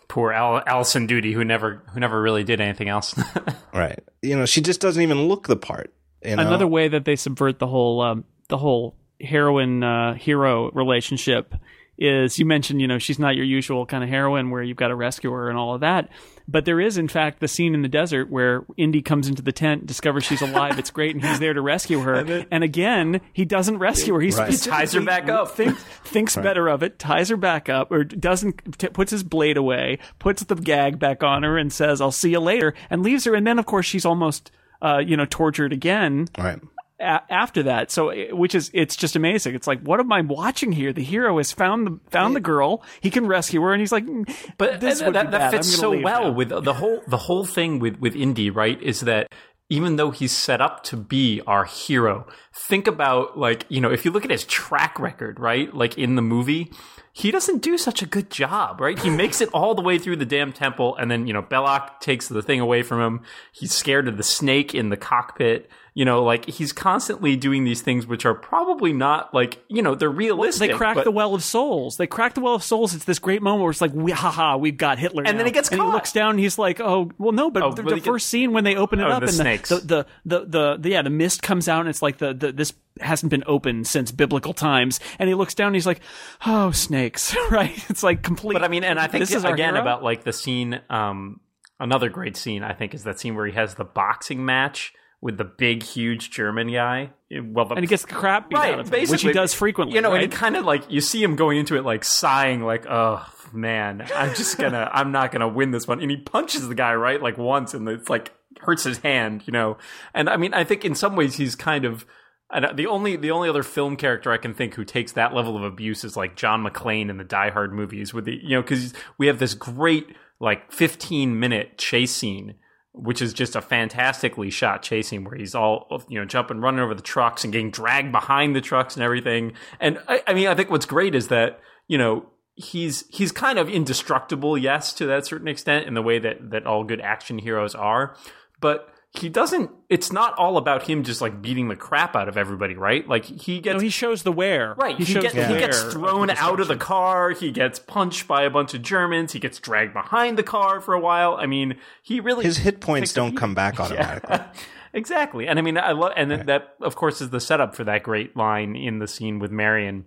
Poor Al- Alison Doody, who never who never really did anything else. <laughs> right you know she just doesn't even look the part you know? Another way that they subvert the whole um, the whole heroine uh, hero relationship is you mentioned you know she's not your usual kind of heroine where you've got to rescue her and all of that. But there is in fact the scene in the desert where indy comes into the tent discovers she's alive it's great and he's there to rescue her. <laughs> And, again he doesn't rescue her. He's Right. he Ties her back up. thinks, thinks better of it ties her back up or doesn't t- puts his blade away puts the gag back on her and says i'll see you later and leaves her. And then of course she's almost uh, you know tortured again. Right a- after that. So, eh, which is it's just amazing. It's like, what am I watching here? The hero has found the found the girl. He can rescue her, and he's like, "Mm, But this that, that, fits so well now." with the whole the whole thing with with Indy, right? Is that even though he's set up to be our hero, think about like you know if you look at his track record, right? Like in the movie. He doesn't do such a good job, right? He makes it all the way through the damn temple, and then you know Belloq takes the thing away from him. He's scared of the snake in the cockpit. You know, like he's constantly doing these things which are probably not like you know they're realistic. They crack but- the well of souls. They crack the well of souls. It's this great moment where it's like, we, haha, we've got Hitler. And then he gets and caught. he looks down. and He's like, oh, well, no, but Oh, the, the he first scene when they open it Oh, up the and snakes. The, the, the, the, the, yeah, the mist comes out and it's like the, the this hasn't been opened since biblical times. And he looks down and he's like, oh, snakes, <laughs> right? It's like complete. But I mean, and I think this is again about like the scene. Um, another great scene I think is that scene where he has the boxing match with the big, huge German guy. Eh, well, the, and he gets the crap beat right, out of him, which he does frequently. You know, right? and he kind of like you see him going into it like sighing, like, "Oh man, I'm just <laughs> gonna, I'm not gonna win this one." And he punches the guy right like once, and it's like hurts his hand, you know. And I mean, I think in some ways he's kind of. I don't- uh, the only the only other film character I can think who takes that level of abuse is like John McClane in the Die Hard movies with the you know because we have this great like 15 minute chase scene which is just a fantastically shot chasing where he's all you know jumping running over the trucks and getting dragged behind the trucks and everything. And I, I mean I think what's great is that you know he's he's kind of indestructible yes to that certain extent in the way that that all good action heroes are. But he doesn't it's not all about him just like beating the crap out of everybody right like he gets no, he shows the wear. Right, He he, shows gets, the he wear gets thrown the out of the car. He gets punched by a bunch of Germans. He gets dragged behind the car for a while. I mean, he really His hit points don't beating. come back <laughs> automatically. <laughs> exactly, and I mean, I love, and that of course is the setup for that great line in the scene with Marion.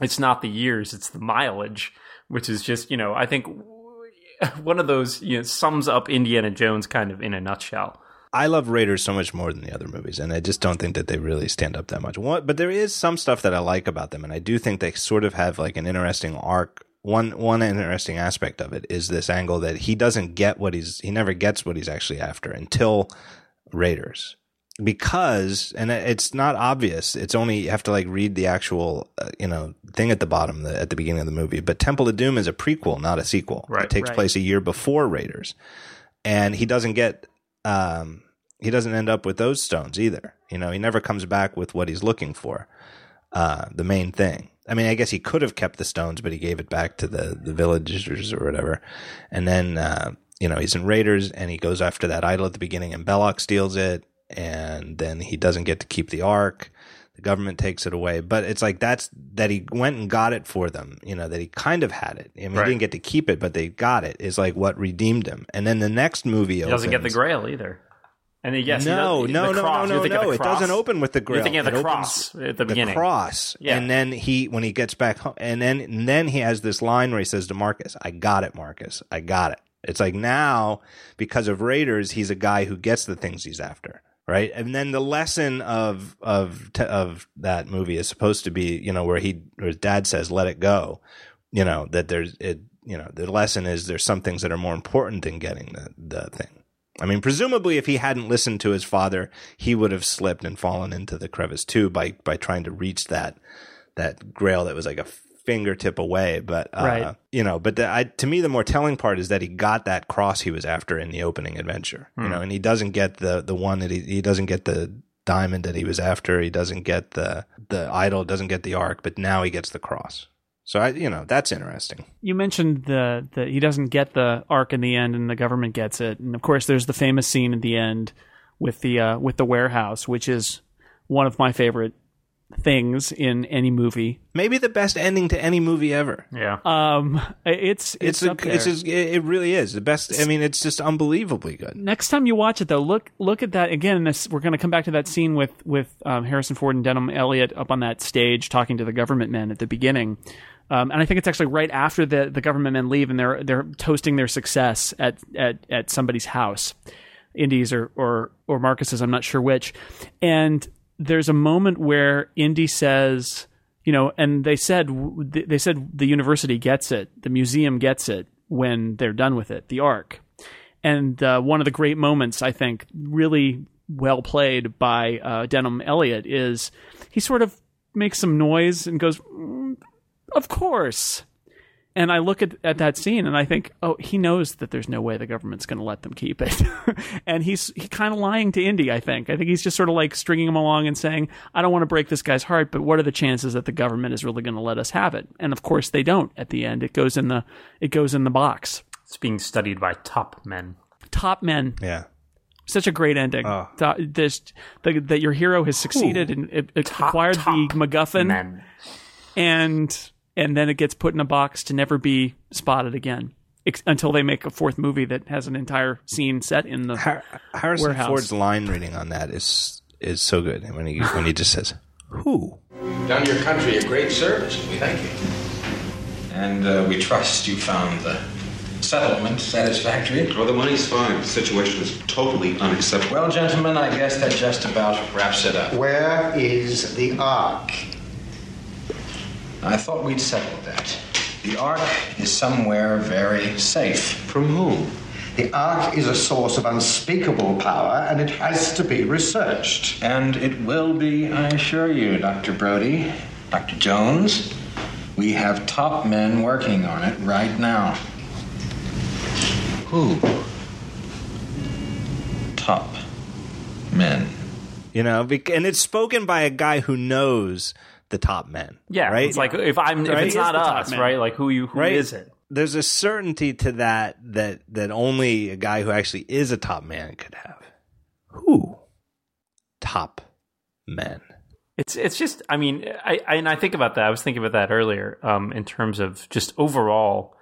It's not the years; it's the mileage, which is just you know, I think <laughs> one of those you know sums up Indiana Jones kind of in a nutshell. I love Raiders so much more than the other movies, and I just don't think that they really stand up that much. What, but there is some stuff that I like about them, and I do think they sort of have like an interesting arc. One one interesting aspect of it is this angle that he doesn't get what he's he never gets what he's actually after until Raiders, because and it's not obvious. It's only you have to like read the actual uh, you know thing at the bottom the, at the beginning of the movie. But Temple of Doom is a prequel, not a sequel. Right, it takes right. place a year before Raiders, and he doesn't get um, he doesn't end up with those stones either. You know, he never comes back with what he's looking for. Uh, the main thing. I mean, I guess he could have kept the stones, but he gave it back to the the villagers or whatever. And then uh, you know he's in Raiders, and he goes after that idol at the beginning, and Belloq steals it, and then he doesn't get to keep the ark. The government takes it away, but it's like that's that he went and got it for them. You know that he kind of had it. I mean, Right. he didn't get to keep it, but they got it. Is like what redeemed him. And then the next movie He doesn't get the Grail either. And he- yes, he no, does- no, the no, cross. no, You're no, no. It doesn't open with the Grail. You're thinking of the opens- cross at the beginning. The cross, Yeah. and then he when he gets back home, and then and then he has this line where he says to Marcus, "I got it, Marcus. I got it." It's like now because of Raiders, he's a guy who gets the things he's after. Right, and then the lesson of of of that movie is supposed to be, you know, where he where his dad says, "Let it go," you know, that there's it, you know, the lesson is there's some things that are more important than getting the the thing. I mean, presumably, if he hadn't listened to his father, he would have slipped and fallen into the crevice too by by trying to reach that that grail that was like a fingertip away. But uh, Right. you know, but the, I, to me, the more telling part is that he got that cross he was after in the opening adventure. You Hmm. know, and he doesn't get the the one that he he doesn't get the diamond that he was after. He doesn't get the the idol. Doesn't get the ark. But now he gets the cross. So I, you know, that's interesting. you mentioned the the he doesn't get the ark in the end, and the government gets it. And of course, there's the famous scene at the end with the uh, with the warehouse, which is one of my favorite things in any movie. Maybe the best ending to any movie ever. Yeah. Um, it's it's, It's a, up there. it's just, it it really is the best. I mean, it's just unbelievably good. Next time you watch it, though, look look at that again. This we're going to come back to that scene with with um, Harrison Ford and Denholm Elliott up on that stage talking to the government men at the beginning. Um, and I think it's actually right after the, the government men leave and they're they're toasting their success at at, at somebody's house, Indy's or or or Marcus's. I'm not sure which. And there's a moment where Indy says, you know, and they said they said the university gets it, the museum gets it when they're done with it, the Ark. And uh, one of the great moments, I think, really well played by uh, Denholm Elliott is he sort of makes some noise and goes, "Mm, "Of course." And I look at, at that scene and I think, oh, he knows that there's no way the government's going to let them keep it. <laughs> and he's he kind of lying to Indy, I think. I think he's just sort of like stringing him along and saying, I don't want to break this guy's heart, but what are the chances that the government is really going to let us have it? And of course they don't at the end. It goes in the it goes in the box. It's being studied by top men. Top men. Yeah. Such a great ending. Oh. Th- This the, that your hero has succeeded and it, it acquired the MacGuffin Men. and and then it gets put in a box to never be spotted again ex- until they make a fourth movie that has an entire scene set in the Har- Harrison warehouse. Ford's line reading on that is is so good when he when he just says, "Who?" You've done your country a great service. We thank you. And uh, we trust you found the settlement satisfactory. Well, the money's fine. The situation is totally unacceptable. Well, gentlemen, I guess that just about wraps it up. Where is the Ark? I thought we'd settled that. The Ark is somewhere very safe. From whom? The Ark is a source of unspeakable power, and it has to be researched. And it will be, I assure you, Dr. Brody, Dr. Jones. We have top men working on it right now. Who? Top men. You know, and it's spoken by a guy who knows the top men. Yeah, right. it's like if I'm if it's not us, man. right? Like who you who right? is it? There's a certainty to that that that only a guy who actually is a top man could have. Who? Top men. It's it's just I mean I, I and I think about that. I was thinking about that earlier um, in terms of just overall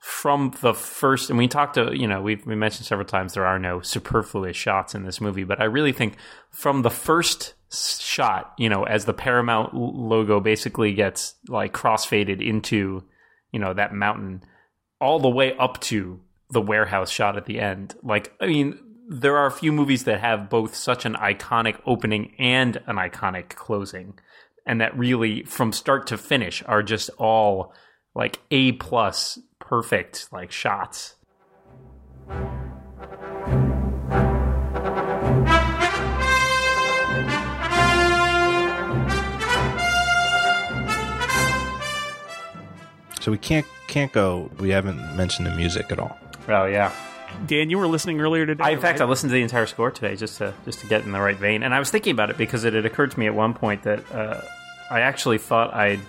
from the first. And we talked to you know we we mentioned several times there are no superfluous shots in this movie, but I really think from the first shot, you know, as the Paramount logo basically gets like crossfaded into you know that mountain, all the way up to the warehouse shot at the end. Like I mean there are a few movies that have both such an iconic opening and an iconic closing and that really from start to finish are just all like a plus perfect like shots So we can't can't go. We haven't mentioned the music at all. oh yeah Dan, you were listening earlier today. I, in fact, right? I listened to the entire score today just to just to get in the right vein, and I was thinking about it because it had occurred to me at one point that uh, I actually thought I'd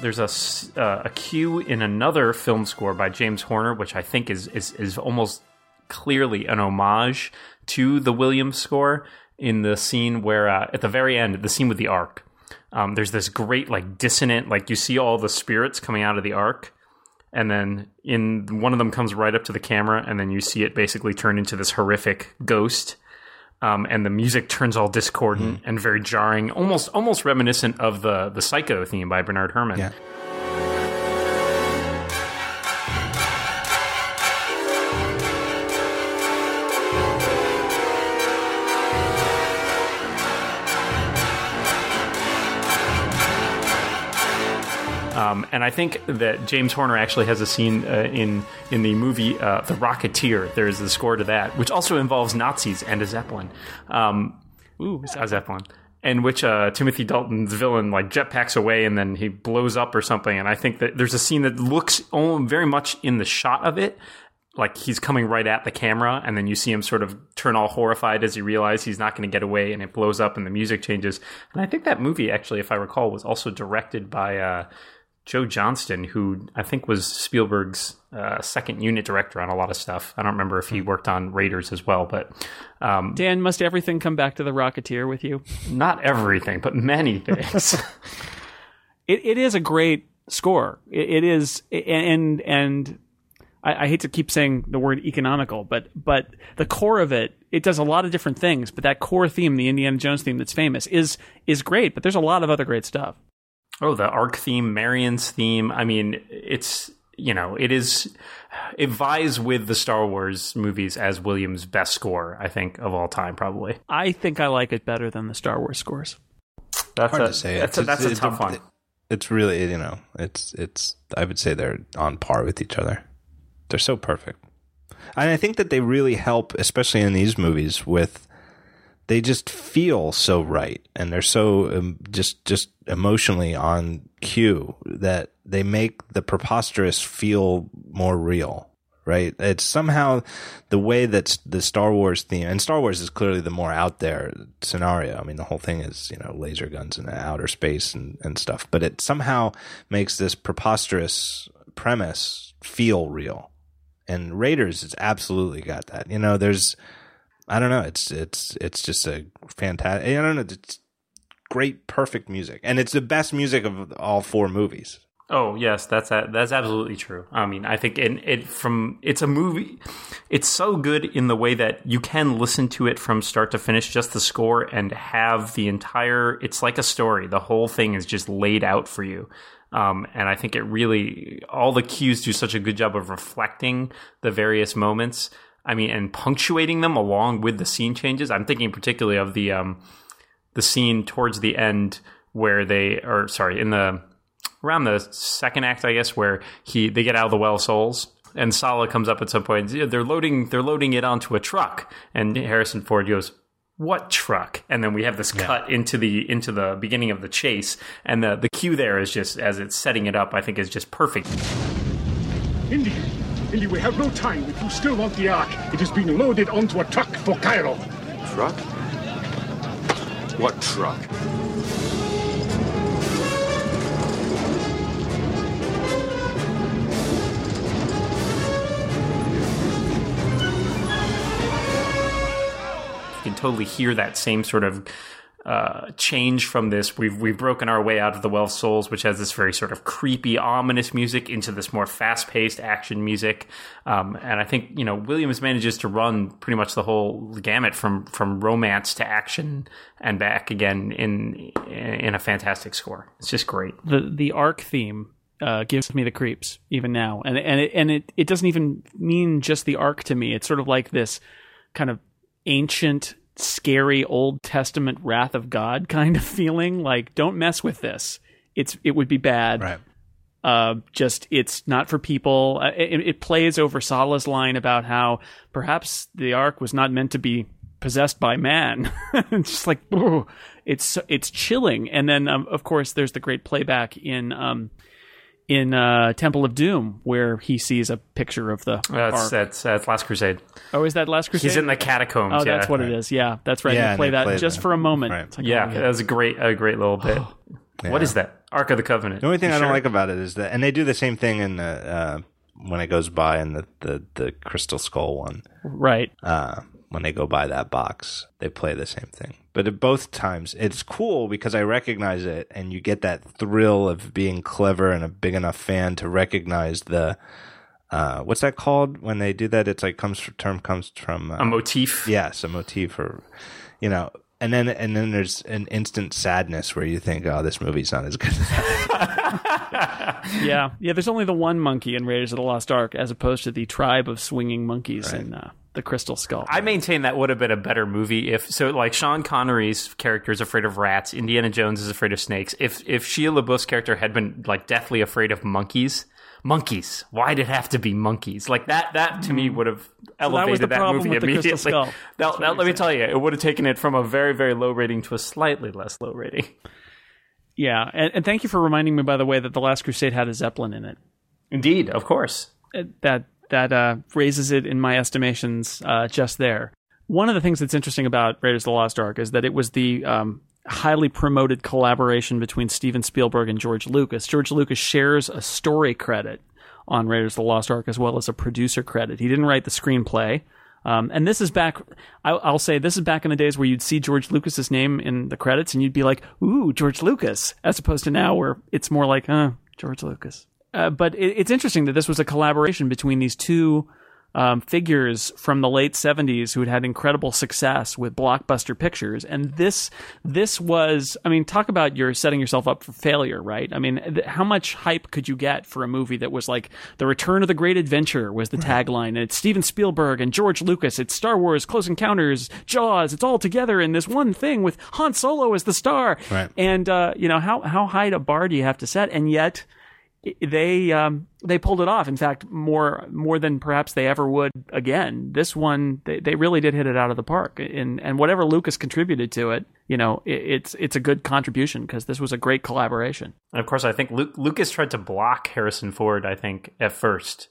there's a uh, a cue in another film score by James Horner, which I think is is is almost clearly an homage to the Williams score in the scene where uh, at the very end, the scene with the ark. Um, there's this great like dissonant, like you see all the spirits coming out of the ark, and then in one of them comes right up to the camera, and then you see it basically turn into this horrific ghost. Um, and the music turns all discordant and very jarring, almost almost reminiscent of the the Psycho theme by Bernard Herrmann. Yeah. Um, and I think that James Horner actually has a scene uh, in in the movie uh, The Rocketeer. There is the score to that, which also involves Nazis and a zeppelin. Um, Ooh, a zeppelin. In which uh, Timothy Dalton's villain like jetpacks away and then he blows up or something. And I think that there's a scene that looks very much in the shot of it, like he's coming right at the camera, and then you see him sort of turn all horrified as he realizes he's not going to get away, and it blows up and the music changes. And I think that movie, actually, if I recall, was also directed by uh, Joe Johnston, who I think was Spielberg's uh, second unit director on a lot of stuff. I don't remember if he worked on Raiders as well, but um, Dan, must everything come back to the Rocketeer with you? not everything, but many things. <laughs> <laughs> It, it is a great score. It, it is, and and I, I hate to keep saying the word economical, but but the core of it, it does a lot of different things. But that core theme, the Indiana Jones theme that's famous, is is great. But there's a lot of other great stuff. Oh, the ark theme, Marion's theme. I mean, it's you know, it is it vies with the Star Wars movies as Williams' best score, I think, of all time, probably. I think I like it better than the Star Wars scores. That's Hard a, to say. That's a, It's- that's a it's- tough one. It's really you know it's it's I would say they're on par with each other. They're so perfect, and I think that they really help, especially in these movies, with they just feel so right and they're so um, just just emotionally on cue that they make the preposterous feel more real right? It's somehow the way that the star wars theme and star wars is clearly the more out there scenario. I mean the whole thing is you know laser guns in outer space and, and stuff but it somehow makes this preposterous premise feel real. And raiders has absolutely got that. You know there's I don't know. It's it's it's just a fantastic. I don't know. It's great, perfect music, and it's the best music of all four movies. Oh yes, that's that's absolutely true. I mean, I think it, it from it's a movie. It's so good in the way that you can listen to it from start to finish, just the score, and have the entire. It's like a story. The whole thing is just laid out for you. Um, and I think it really all the cues do such a good job of reflecting the various moments. I mean, and punctuating them along with the scene changes. I'm thinking particularly of the um, the scene towards the end where they, or sorry, in the around the second act, I guess, where he they get out of the well of souls. And Sallah comes up at some point. They're loading. They're loading it onto a truck, and Harrison Ford goes, "What truck?" And then we have this yeah. cut into the into the beginning of the chase, and the the cue there is just as it's setting it up. I think is just perfect. Indy, Indy, we have no time. If you still want the Ark, it is being loaded onto a truck for Cairo. Truck? What truck? You can totally hear that same sort of uh, change from this. We've we've broken our way out of the Well of Souls, which has this very sort of creepy, ominous music, into this more fast paced action music. Um, and I think you know Williams manages to run pretty much the whole gamut from from romance to action and back again in in a fantastic score. It's just great. The the Ark theme uh, gives me the creeps even now, and and it, and it it doesn't even mean just the ark to me. It's sort of like this kind of ancient scary Old Testament wrath of God <laughs> kind of feeling. Like, don't mess with this. It's it would be bad. Right. Uh, just it's not for people. Uh, it, it, plays over Sallah's line about how perhaps the ark was not meant to be possessed by man. <laughs> it's just like it's it's chilling. And then um, of course there's the great playback in um, in uh, Temple of Doom, where he sees a picture of the. That's that's, that's Last Crusade. Oh, is that Last Crusade? He's in the catacombs. Oh, yeah. that's what it is. Yeah, that's right. Yeah, you play that play just that. for a moment. Right. Like, yeah, oh, that was a great a great little bit. <gasps> What is that? Ark of the Covenant. The only thing You I don't like about it is that, and they do the same thing in the uh, when it goes by in the the, the Crystal Skull one. Right. Uh, when they go by that box, they play the same thing. But at both times, it's cool because I recognize it, and you get that thrill of being clever and a big enough fan to recognize the. Uh, what's that called when they do that? It's like comes term comes from uh, a motif. Yes, a motif, or you know, and then and then there's an instant sadness where you think, oh, this movie's not as good. as <laughs> yeah, yeah. There's only the one monkey in Raiders of the Lost Ark, as opposed to the tribe of swinging monkeys in uh, the Crystal Skull. I maintain that would have been a better movie if so. Like Sean Connery's character is afraid of rats. Indiana Jones is afraid of snakes. If if Shia LaBeouf's character had been like deathly afraid of monkeys, monkeys. Why did it have to be monkeys? Like that. That to me would have that elevated the that, problem movie with the Crystal immediately. <laughs> Now, now let me tell you, it would have taken it from a very very low rating to a slightly less low rating. yeah, and, and thank you for reminding me, by the way, that the Last Crusade had a zeppelin in it. Indeed, of course. Uh, That that uh, raises it in my estimations uh, just there. One of the things that's interesting about Raiders of the Lost Ark is that it was the um, highly promoted collaboration between Steven Spielberg and George Lucas. George Lucas shares a story credit on Raiders of the Lost Ark as well as a producer credit. He didn't write the screenplay. Um, and this is back, I, I'll say, this is back in the days where you'd see George Lucas's name in the credits and you'd be like, ooh, George Lucas, as opposed to now where it's more like, uh, George Lucas. Uh, but it, it's interesting that this was a collaboration between these two um, figures from the late 70s who had had incredible success with blockbuster pictures. And this this was i mean talk about you're setting yourself up for failure right? I mean th- how much hype could you get for a movie that was like the return of the great adventure was the tagline and it's steven spielberg and george lucas it's star wars close encounters jaws it's all together in this one thing with han solo as the star. Right. and uh, you know how how high a bar do you have to set? And yet they um, they pulled it off. In fact, more more than perhaps they ever would again. This one, they, they really did hit it out of the park. And and whatever Lucas contributed to it, you know, it, it's it's a good contribution because this was a great collaboration. And of course, I think Lu- Lucas tried to block Harrison Ford. I think at first.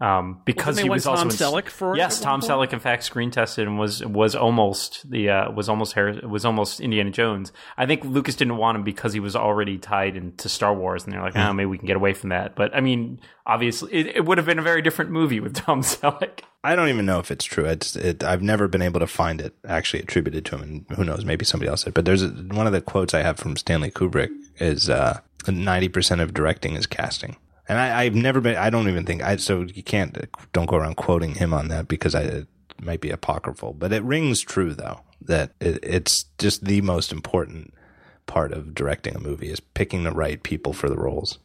Um, because Wasn't he was want also Tom Selleck for yes, Tom point? Selleck in fact screen tested and was was almost the uh, was almost Harris, was almost Indiana Jones. I think Lucas didn't want him because he was already tied into Star Wars, and they're like, Hmm. oh, maybe we can get away from that. But I mean, obviously, it, it would have been a very different movie with <laughs> Tom Selleck. I don't even know if it's true. It's it, I've never been able to find it actually attributed to him, and who knows? Maybe somebody else did. But there's a, one of the quotes I have from Stanley Kubrick is uh, ninety percent of directing is casting, and I, I've never been. I don't even think I. So you can't uh, don't go around quoting him on that because I it might be apocryphal, but it rings true though that it, it's just the most important part of directing a movie is picking the right people for the roles.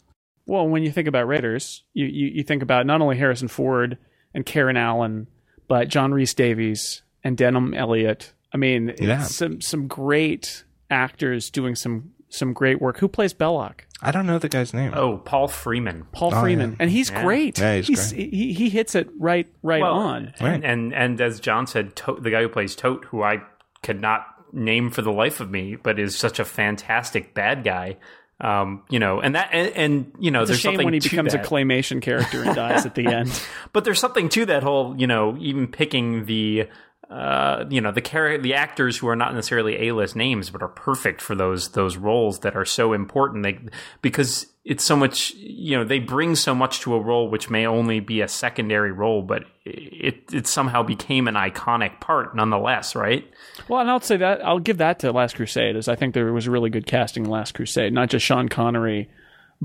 Well, when you think about Raiders, you, you, you think about not only Harrison Ford and Karen Allen, but John Rhys Davies and Denholm Elliott. I mean, Yeah. some some great actors doing some some great work. Who plays Belloq? I don't know the guy's name. Oh, Paul Freeman. Paul Oh, Freeman, yeah. and he's Yeah. great. Yeah, he's He, he hits it right right Well, on. And, and and as John said, Toht, the guy who plays Toht, who I could not name for the life of me, but is such a fantastic bad guy. Um, you know, and that and, and you know, It's a there's shame something when he to becomes that. a claymation character and dies at the <laughs> end. but there's something to that whole, you know, even picking the uh, you know, the char- the actors who are not necessarily A-list names but are perfect for those those roles that are so important they because it's so much, you know, they bring so much to a role which may only be a secondary role but it it somehow became an iconic part nonetheless, right? Well, and I'll say that I'll give that to Last Crusade, as I think there was a really good casting in Last Crusade. Not just Sean Connery,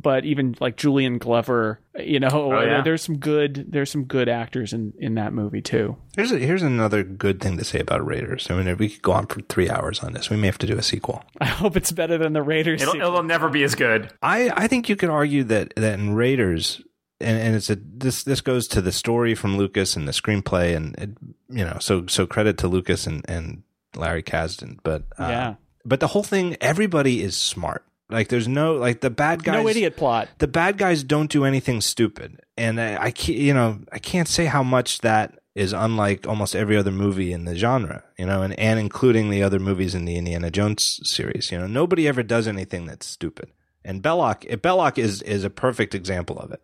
but even like Julian Glover. You know, Oh, yeah. there's some good there's some good actors in in that movie too. Here's a, here's another good thing to say about Raiders. I mean, if we could go on for three hours on this. We may have to do a sequel. <laughs> I hope it's better than the Raiders. It'll, sequel. it'll never be as good. I, I think you could argue that, that in Raiders, and, and it's a this this goes to the story from Lucas and the screenplay, and it, you know, so so credit to Lucas and and Larry Kasdan, but uh, Yeah. but the whole thing, everybody is smart. Like there's no like the bad guys. no idiot plot. the bad guys don't do anything stupid, and I, I can't, you know, I can't say how much that is unlike almost every other movie in the genre, you know, and and including the other movies in the Indiana Jones series. You know, nobody ever does anything that's stupid, and Belloq, Belloq is is a perfect example of it.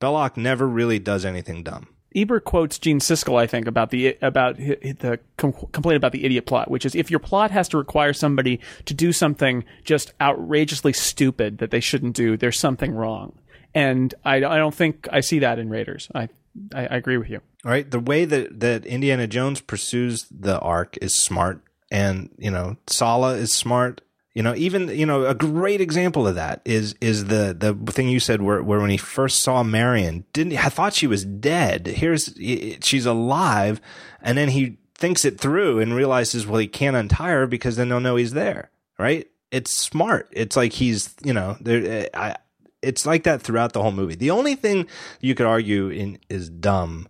Belloq never really does anything dumb. Ebert quotes Gene Siskel, I think, about the about the complaint about the idiot plot, which is if your plot has to require somebody to do something just outrageously stupid that they shouldn't do, there's something wrong. And I, I don't think I see that in Raiders. I, I I agree with you. right? The way that that Indiana Jones pursues the ark is smart, and you know Sallah is smart. You know, even you know a great example of that is is the the thing you said where where when he first saw Marion, didn't I thought she was dead. Here's she's alive, and then he thinks it through and realizes well he can't untie her because then they'll know he's there. Right? It's smart. It's like he's you know there. Eh, I it's like that throughout the whole movie. The only thing you could argue in is dumb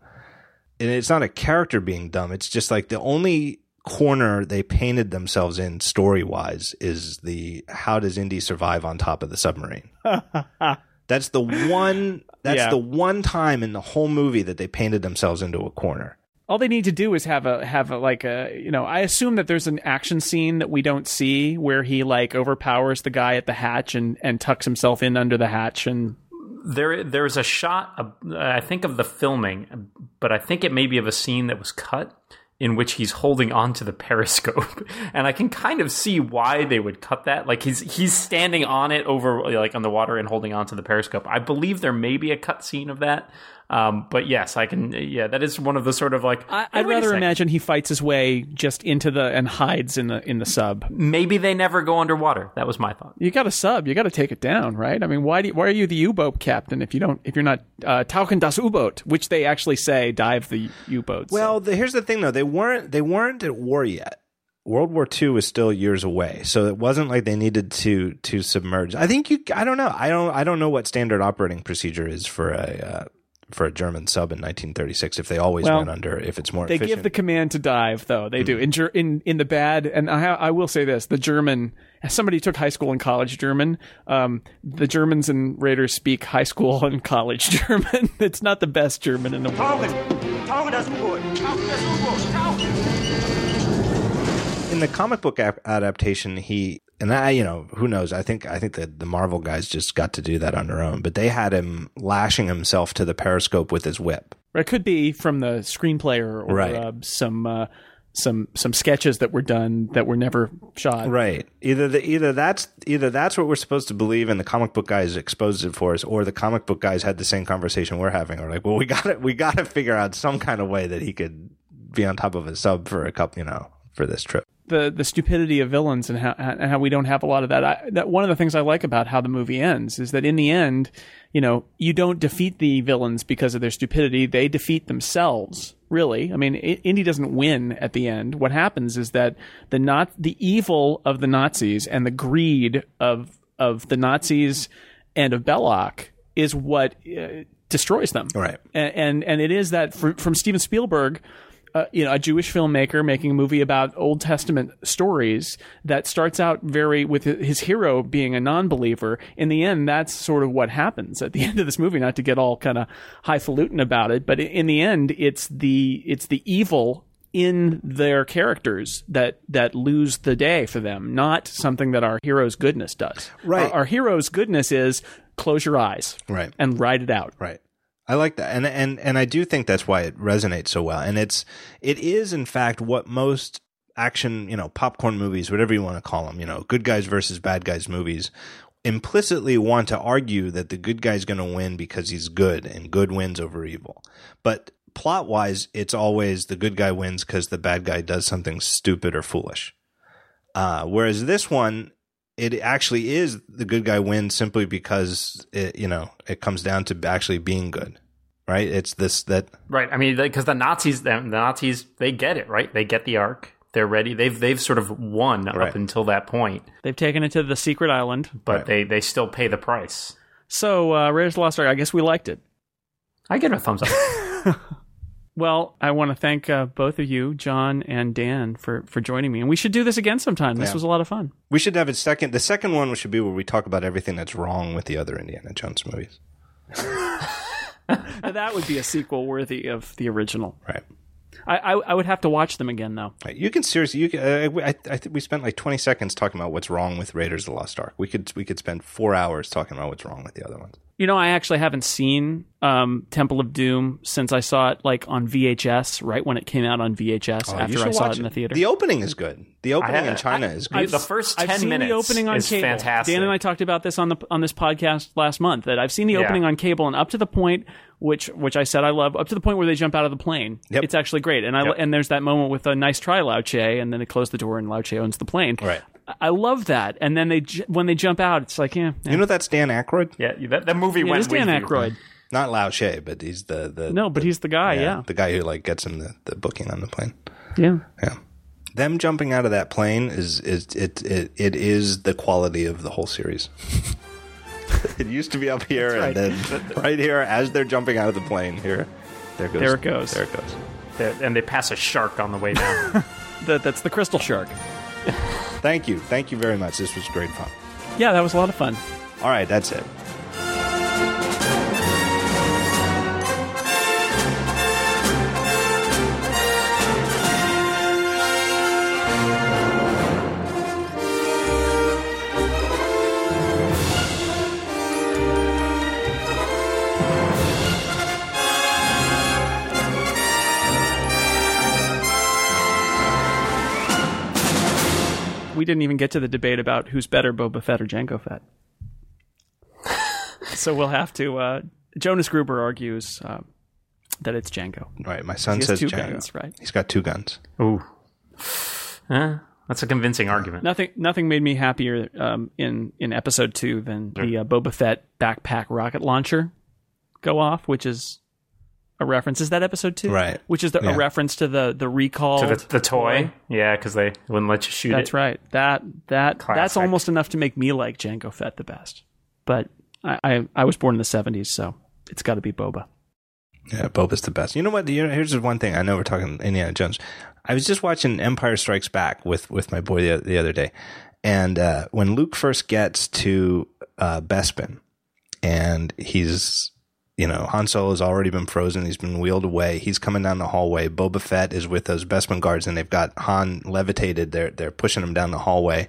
and it's not a character being dumb. It's just like the only corner they painted themselves in story wise is the how does Indy survive on top of the submarine? <laughs> That's the one. That's Yeah. the one time in the whole movie that they painted themselves into a corner. All they need to do is have a have a like a you know I assume that there's an action scene that we don't see where he like overpowers the guy at the hatch and and tucks himself in under the hatch and there there's a shot of, I think of the filming, but I think it may be of a scene that was cut in which he's holding onto the periscope, <laughs> and I can kind of see why they would cut that. Like he's he's standing on it over like on the water and holding onto the periscope. I believe there may be a cut scene of that. Um, but yes, I can. Yeah, that is one of the sort of like. I, I'd wait rather imagine he fights his way just into the and hides in the in the sub. Maybe they never go underwater. That was my thought. You got a sub. You got to take it down, right? I mean, why do you, why are you the U-boat captain if you don't if you're not uh, Tauchen das U-boat, which they actually say dive the U-boats. Well, the, here's the thing though. They weren't they weren't at war yet. World War II was still years away, so it wasn't like they needed to to submerge. I think you. I don't know. I don't. I don't know what standard operating procedure is for a uh, for a German sub in 1936 if they always Well, went under. If it's more They efficient. give the command to dive, though. They Hmm. do in in in the bad. And I, I will say this: the German. Somebody took high school and college German, um, the Germans and Raiders speak high school <laughs> and college German. <laughs> it's not the best German in the world. Tauchen das U-Boot! Tauchen das U-Boot! Tauchen! in the comic book ap- adaptation, he and I, you know, who knows? I think I think that the Marvel guys just got to do that on their own, but they had him lashing himself to the periscope with his whip. It could be from the screenplay or, or Right. uh, some uh, some some sketches that were done that were never shot. Right. Either the either that's either that's what we're supposed to believe, and the comic book guys exposed it for us, or the comic book guys had the same conversation we're having. Or like, well, we got to we got to figure out some kind of way that he could be on top of a sub for a couple, you know, for this trip. The the stupidity of villains and how and how we don't have a lot of that. I, that one of the things I like about how the movie ends is that in the end, you know, you don't defeat the villains because of their stupidity; they defeat themselves. Really, I mean, Indy doesn't win at the end. What happens is that the not the evil of the Nazis and the greed of of the Nazis and of Belloq is what uh, destroys them. Right. And and, and it is that from, from Steven Spielberg uh, you know, a Jewish filmmaker making a movie about Old Testament stories that starts out very with his hero being a non-believer. In the end, that's sort of what happens at the <laughs> end of this movie. Not to get all kind of highfalutin about it, but in the end, it's the it's the evil in their characters that that lose the day for them, not something that our hero's goodness does. Right. Our, our hero's goodness is close your eyes, Right. and ride it out. Right. I like that. And and and I do think that's why it resonates so well. And it's it is in fact what most action, you know, popcorn movies, whatever you want to call them, you know, good guys versus bad guys movies implicitly want to argue that the good guy's going to win because he's good and good wins over evil. But plot wise, it's always the good guy wins because the bad guy does something stupid or foolish. Uh, whereas this one, it actually is the good guy wins simply because it, you know, it comes down to actually being good, right? It's this that Right. I mean, because the Nazis, the Nazis, they get it, right? They get the ark. They're ready. They've they've sort of won Right. up until that point, They've taken it to the secret island. but Right. they they still pay the price. So, uh, Raiders of the Lost Ark, I guess we liked it. I give it a thumbs up. <laughs> Well, I want to thank uh, both of you, John and Dan, for, for joining me. And we should do this again sometime. This Yeah. was a lot of fun. we should have a second. The second one should be where we talk about everything that's wrong with the other Indiana Jones movies. <laughs> that would be a sequel worthy of the original. Right. I, I, I would have to watch them again, though. You can seriously. You can, uh, I, I think we spent like twenty seconds talking about what's wrong with Raiders of the Lost Ark. We could we could spend four hours talking about what's wrong with the other ones. You know, I actually haven't seen um, Temple of Doom since I saw it like on VHS, right when it came out on VHS Oh, after I should saw watch it in the theater. The opening is good. The opening in China I- is I- good. the first 10 I've 10 seen minutes the opening on is cable. fantastic. Dan and I talked about this on the on this podcast last month. That I've seen the Yeah. opening on cable, and up to the point which which I said I love, up to the point where they jump out of the plane. Yep. It's actually great, and I Yep. and there's that moment with a nice try Lao Che, and then they close the door, and Lao Che owns the plane. Right. I- I love that, and then they ju- when they jump out, it's like yeah, yeah. You know that's Dan Aykroyd, yeah, that, that movie Yeah, it went is Dan with you. Aykroyd. not Lao Che, but he's the the No, but he's the guy. Yeah, the guy who like gets him the, the booking on the plane. yeah. Yeah. Them jumping out of that plane is is it it, it is the quality of the whole series. <laughs> it used to be up here and then right here as they're jumping out of the plane here. There goes There it goes. There it goes. They- And they pass a shark on the way down. <laughs> That that's the crystal shark. <laughs> Thank you. Thank you very much. This was great fun. Yeah, that was a lot of fun. All right, that's it. Didn't even get to the debate about who's better, Boba Fett or Jango Fett. <laughs> so we'll have to. Uh, Jonas Gruber argues uh, that it's Jango. Right, my son says two Jango. guns, right? He's got two guns. Ooh. Eh, that's a convincing argument. Nothing. Nothing made me happier um, in in episode two than the uh, Boba Fett backpack rocket launcher go off, which is a reference. Is that episode two? Right. Which is the, Yeah. a reference to the the recall To the, the toy? Yeah, because they wouldn't let you shoot That's it. That's right. That that that's almost enough to make me like Jango Fett the best. But I I, I was born in the '70s, so it's got to be Boba. Yeah, Boba's the best. You know what? You know, here's the one thing. I know we're talking Indiana Jones. I was just watching Empire Strikes Back with with my boy the, the other day, and uh, when Luke first gets to uh, Bespin, and he's you know Han Solo has already been frozen. He's been wheeled away. He's coming down the hallway. Boba Fett is with those Bespin guards, and they've got Han levitated. They're they're pushing him down the hallway.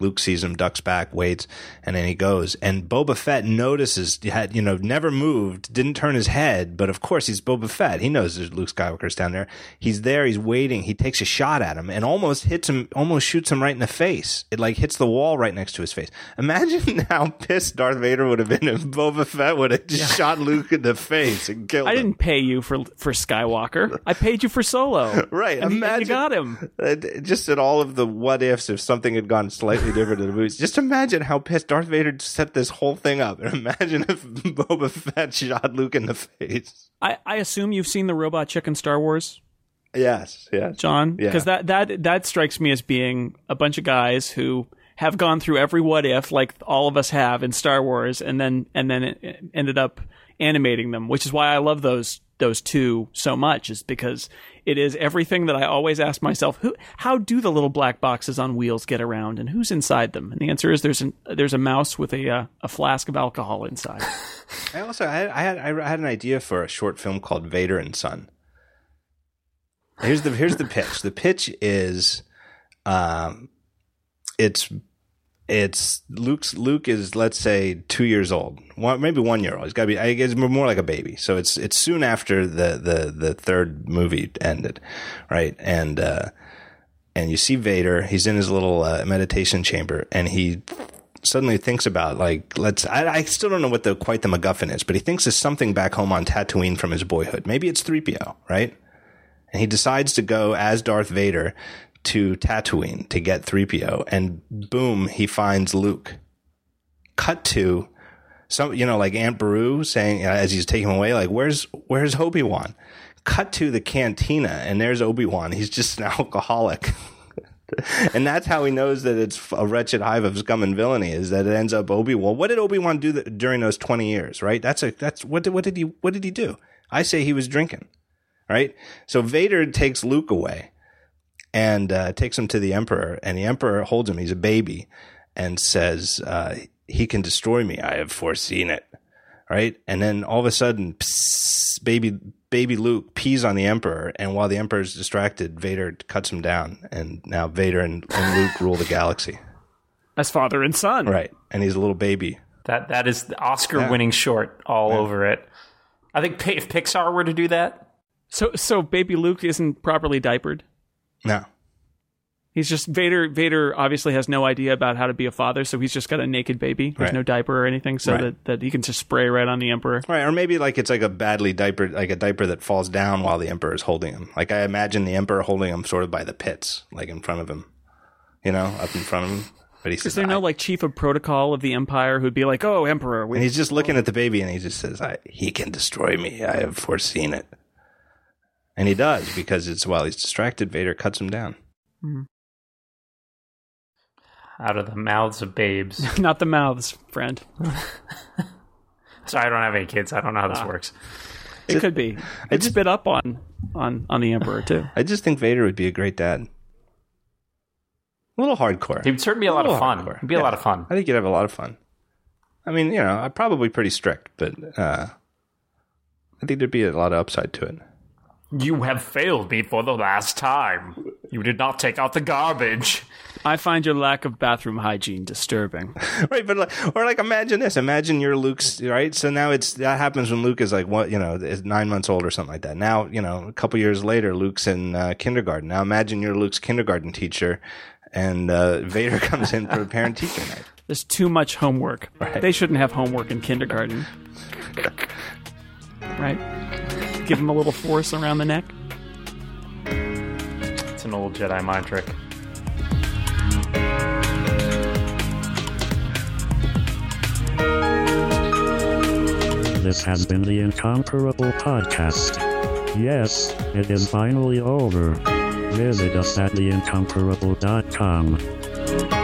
Luke sees him, ducks back, waits, and then he goes. And Boba Fett notices, had, you know, never moved, didn't turn his head, but of course he's Boba Fett. He knows there's Luke Skywalker's down there. He's there, he's waiting. He takes a shot at him and almost hits him, almost shoots him right in the face. It like hits the wall right next to his face. Imagine <laughs> how pissed Darth Vader would have been if Boba Fett would have just shot Luke in the face and killed I him. I didn't pay you for for Skywalker. I paid you for Solo. <laughs> Right. And imagine you got him. <laughs> Just at all of the what ifs if something had gone slightly different in the movies. Just imagine how pissed Darth Vader set this whole thing up. And <laughs> imagine if Boba Fett shot Luke in the face. I, I assume you've seen the Robot Chicken Star Wars, Yes, yes. John, Yeah. because that that that strikes me as being a bunch of guys who have gone through every what if, like all of us have in Star Wars, and then and then it ended up animating them, which is why I love those those two so much, is because it is everything that I always ask myself: who, how do the little black boxes on wheels get around, and who's inside them? And the answer is there's an there's a mouse with a uh, a flask of alcohol inside. <laughs> I also I had, I had I had an idea for a short film called Vader and Son. Here's the here's the pitch. The pitch is, um, it's it's Luke's Luke is let's say two years old, one, maybe one year old. He's got to be I guess more like a baby. So it's it's soon after the the the third movie ended, right? And uh, and you see Vader. He's in his little uh, meditation chamber, and he suddenly thinks about like let's I, I still don't know what the quite the MacGuffin is, but he thinks there's something back home on Tatooine from his boyhood. Maybe it's 3PO, right? And he decides to go as Darth Vader to Tatooine to get 3PO, and boom, he finds Luke. Cut to some, you know, like Aunt Beru saying as he's taking him away, like, "Where's Where's Obi Wan?" Cut to the cantina, and there's Obi Wan. He's just an <laughs> alcoholic. <laughs> and that's how he knows that it's a wretched hive of scum and villainy. Is that it ends up Obi Wan? What did Obi Wan do th- during those twenty years? Right? That's a that's what did, what did he what did he do? I say he was drinking. Right? So Vader takes Luke away and uh, takes him to the Emperor, and the Emperor holds him. He's a baby, and says uh, he can destroy me. I have foreseen it. Right? And then all of a sudden, psst, baby baby Luke pees on the Emperor, and while the Emperor's distracted, Vader cuts him down, and now Vader and, and Luke rule the galaxy. As father and son. Right. And he's a little baby. That that is the Oscar-winning short all over it. I think if Pixar were to do that, So so baby Luke isn't properly diapered. No. He's just Vader. Vader obviously has no idea about how to be a father, so he's just got a naked baby. There's Right. no diaper or anything, so Right. that, that he can just spray right on the emperor. Right, or maybe like it's like a badly diaper, like a diaper that falls down while the emperor is holding him. Like I imagine the emperor holding him sort of by the pits, like in front of him, you know, up in front of him. But he says, Is there no like chief of protocol of the empire who'd be like, "Oh, emperor," we, and he's just looking at the baby, and he just says, I, "He can destroy me. I have foreseen it," and he does because it's while he's distracted, Vader cuts him down. out of the mouths of babes. <laughs> not the mouths, friend. <laughs> Sorry, I don't have any kids. I don't know how this Ah. works. It could be. It spit up on on on the emperor too. I just think Vader would be a great dad. A little hardcore. He'd certainly be a lot of fun. hardcore. It'd be a lot of fun. I think you'd have a lot of fun. I mean, you know, I'm probably pretty strict, but uh, I think there'd be a lot of upside to it. You have failed me for the last time. You did not take out the garbage. I find your lack of bathroom hygiene disturbing. <laughs> right, but like, or like, imagine this. Imagine you're Luke's, right? So now it's that happens when Luke is like what you know, is nine months old or something like that. Now you know, a couple years later, Luke's in uh, kindergarten. Now imagine you're Luke's kindergarten teacher, and uh, Vader <laughs> comes in for a parent teacher night. There's too much homework. They shouldn't have homework in kindergarten. right? Give him a little force around the neck. It's an old Jedi mind trick. This has been the Incomparable Podcast. Yes, it is finally over. Visit us at theincomparable.com.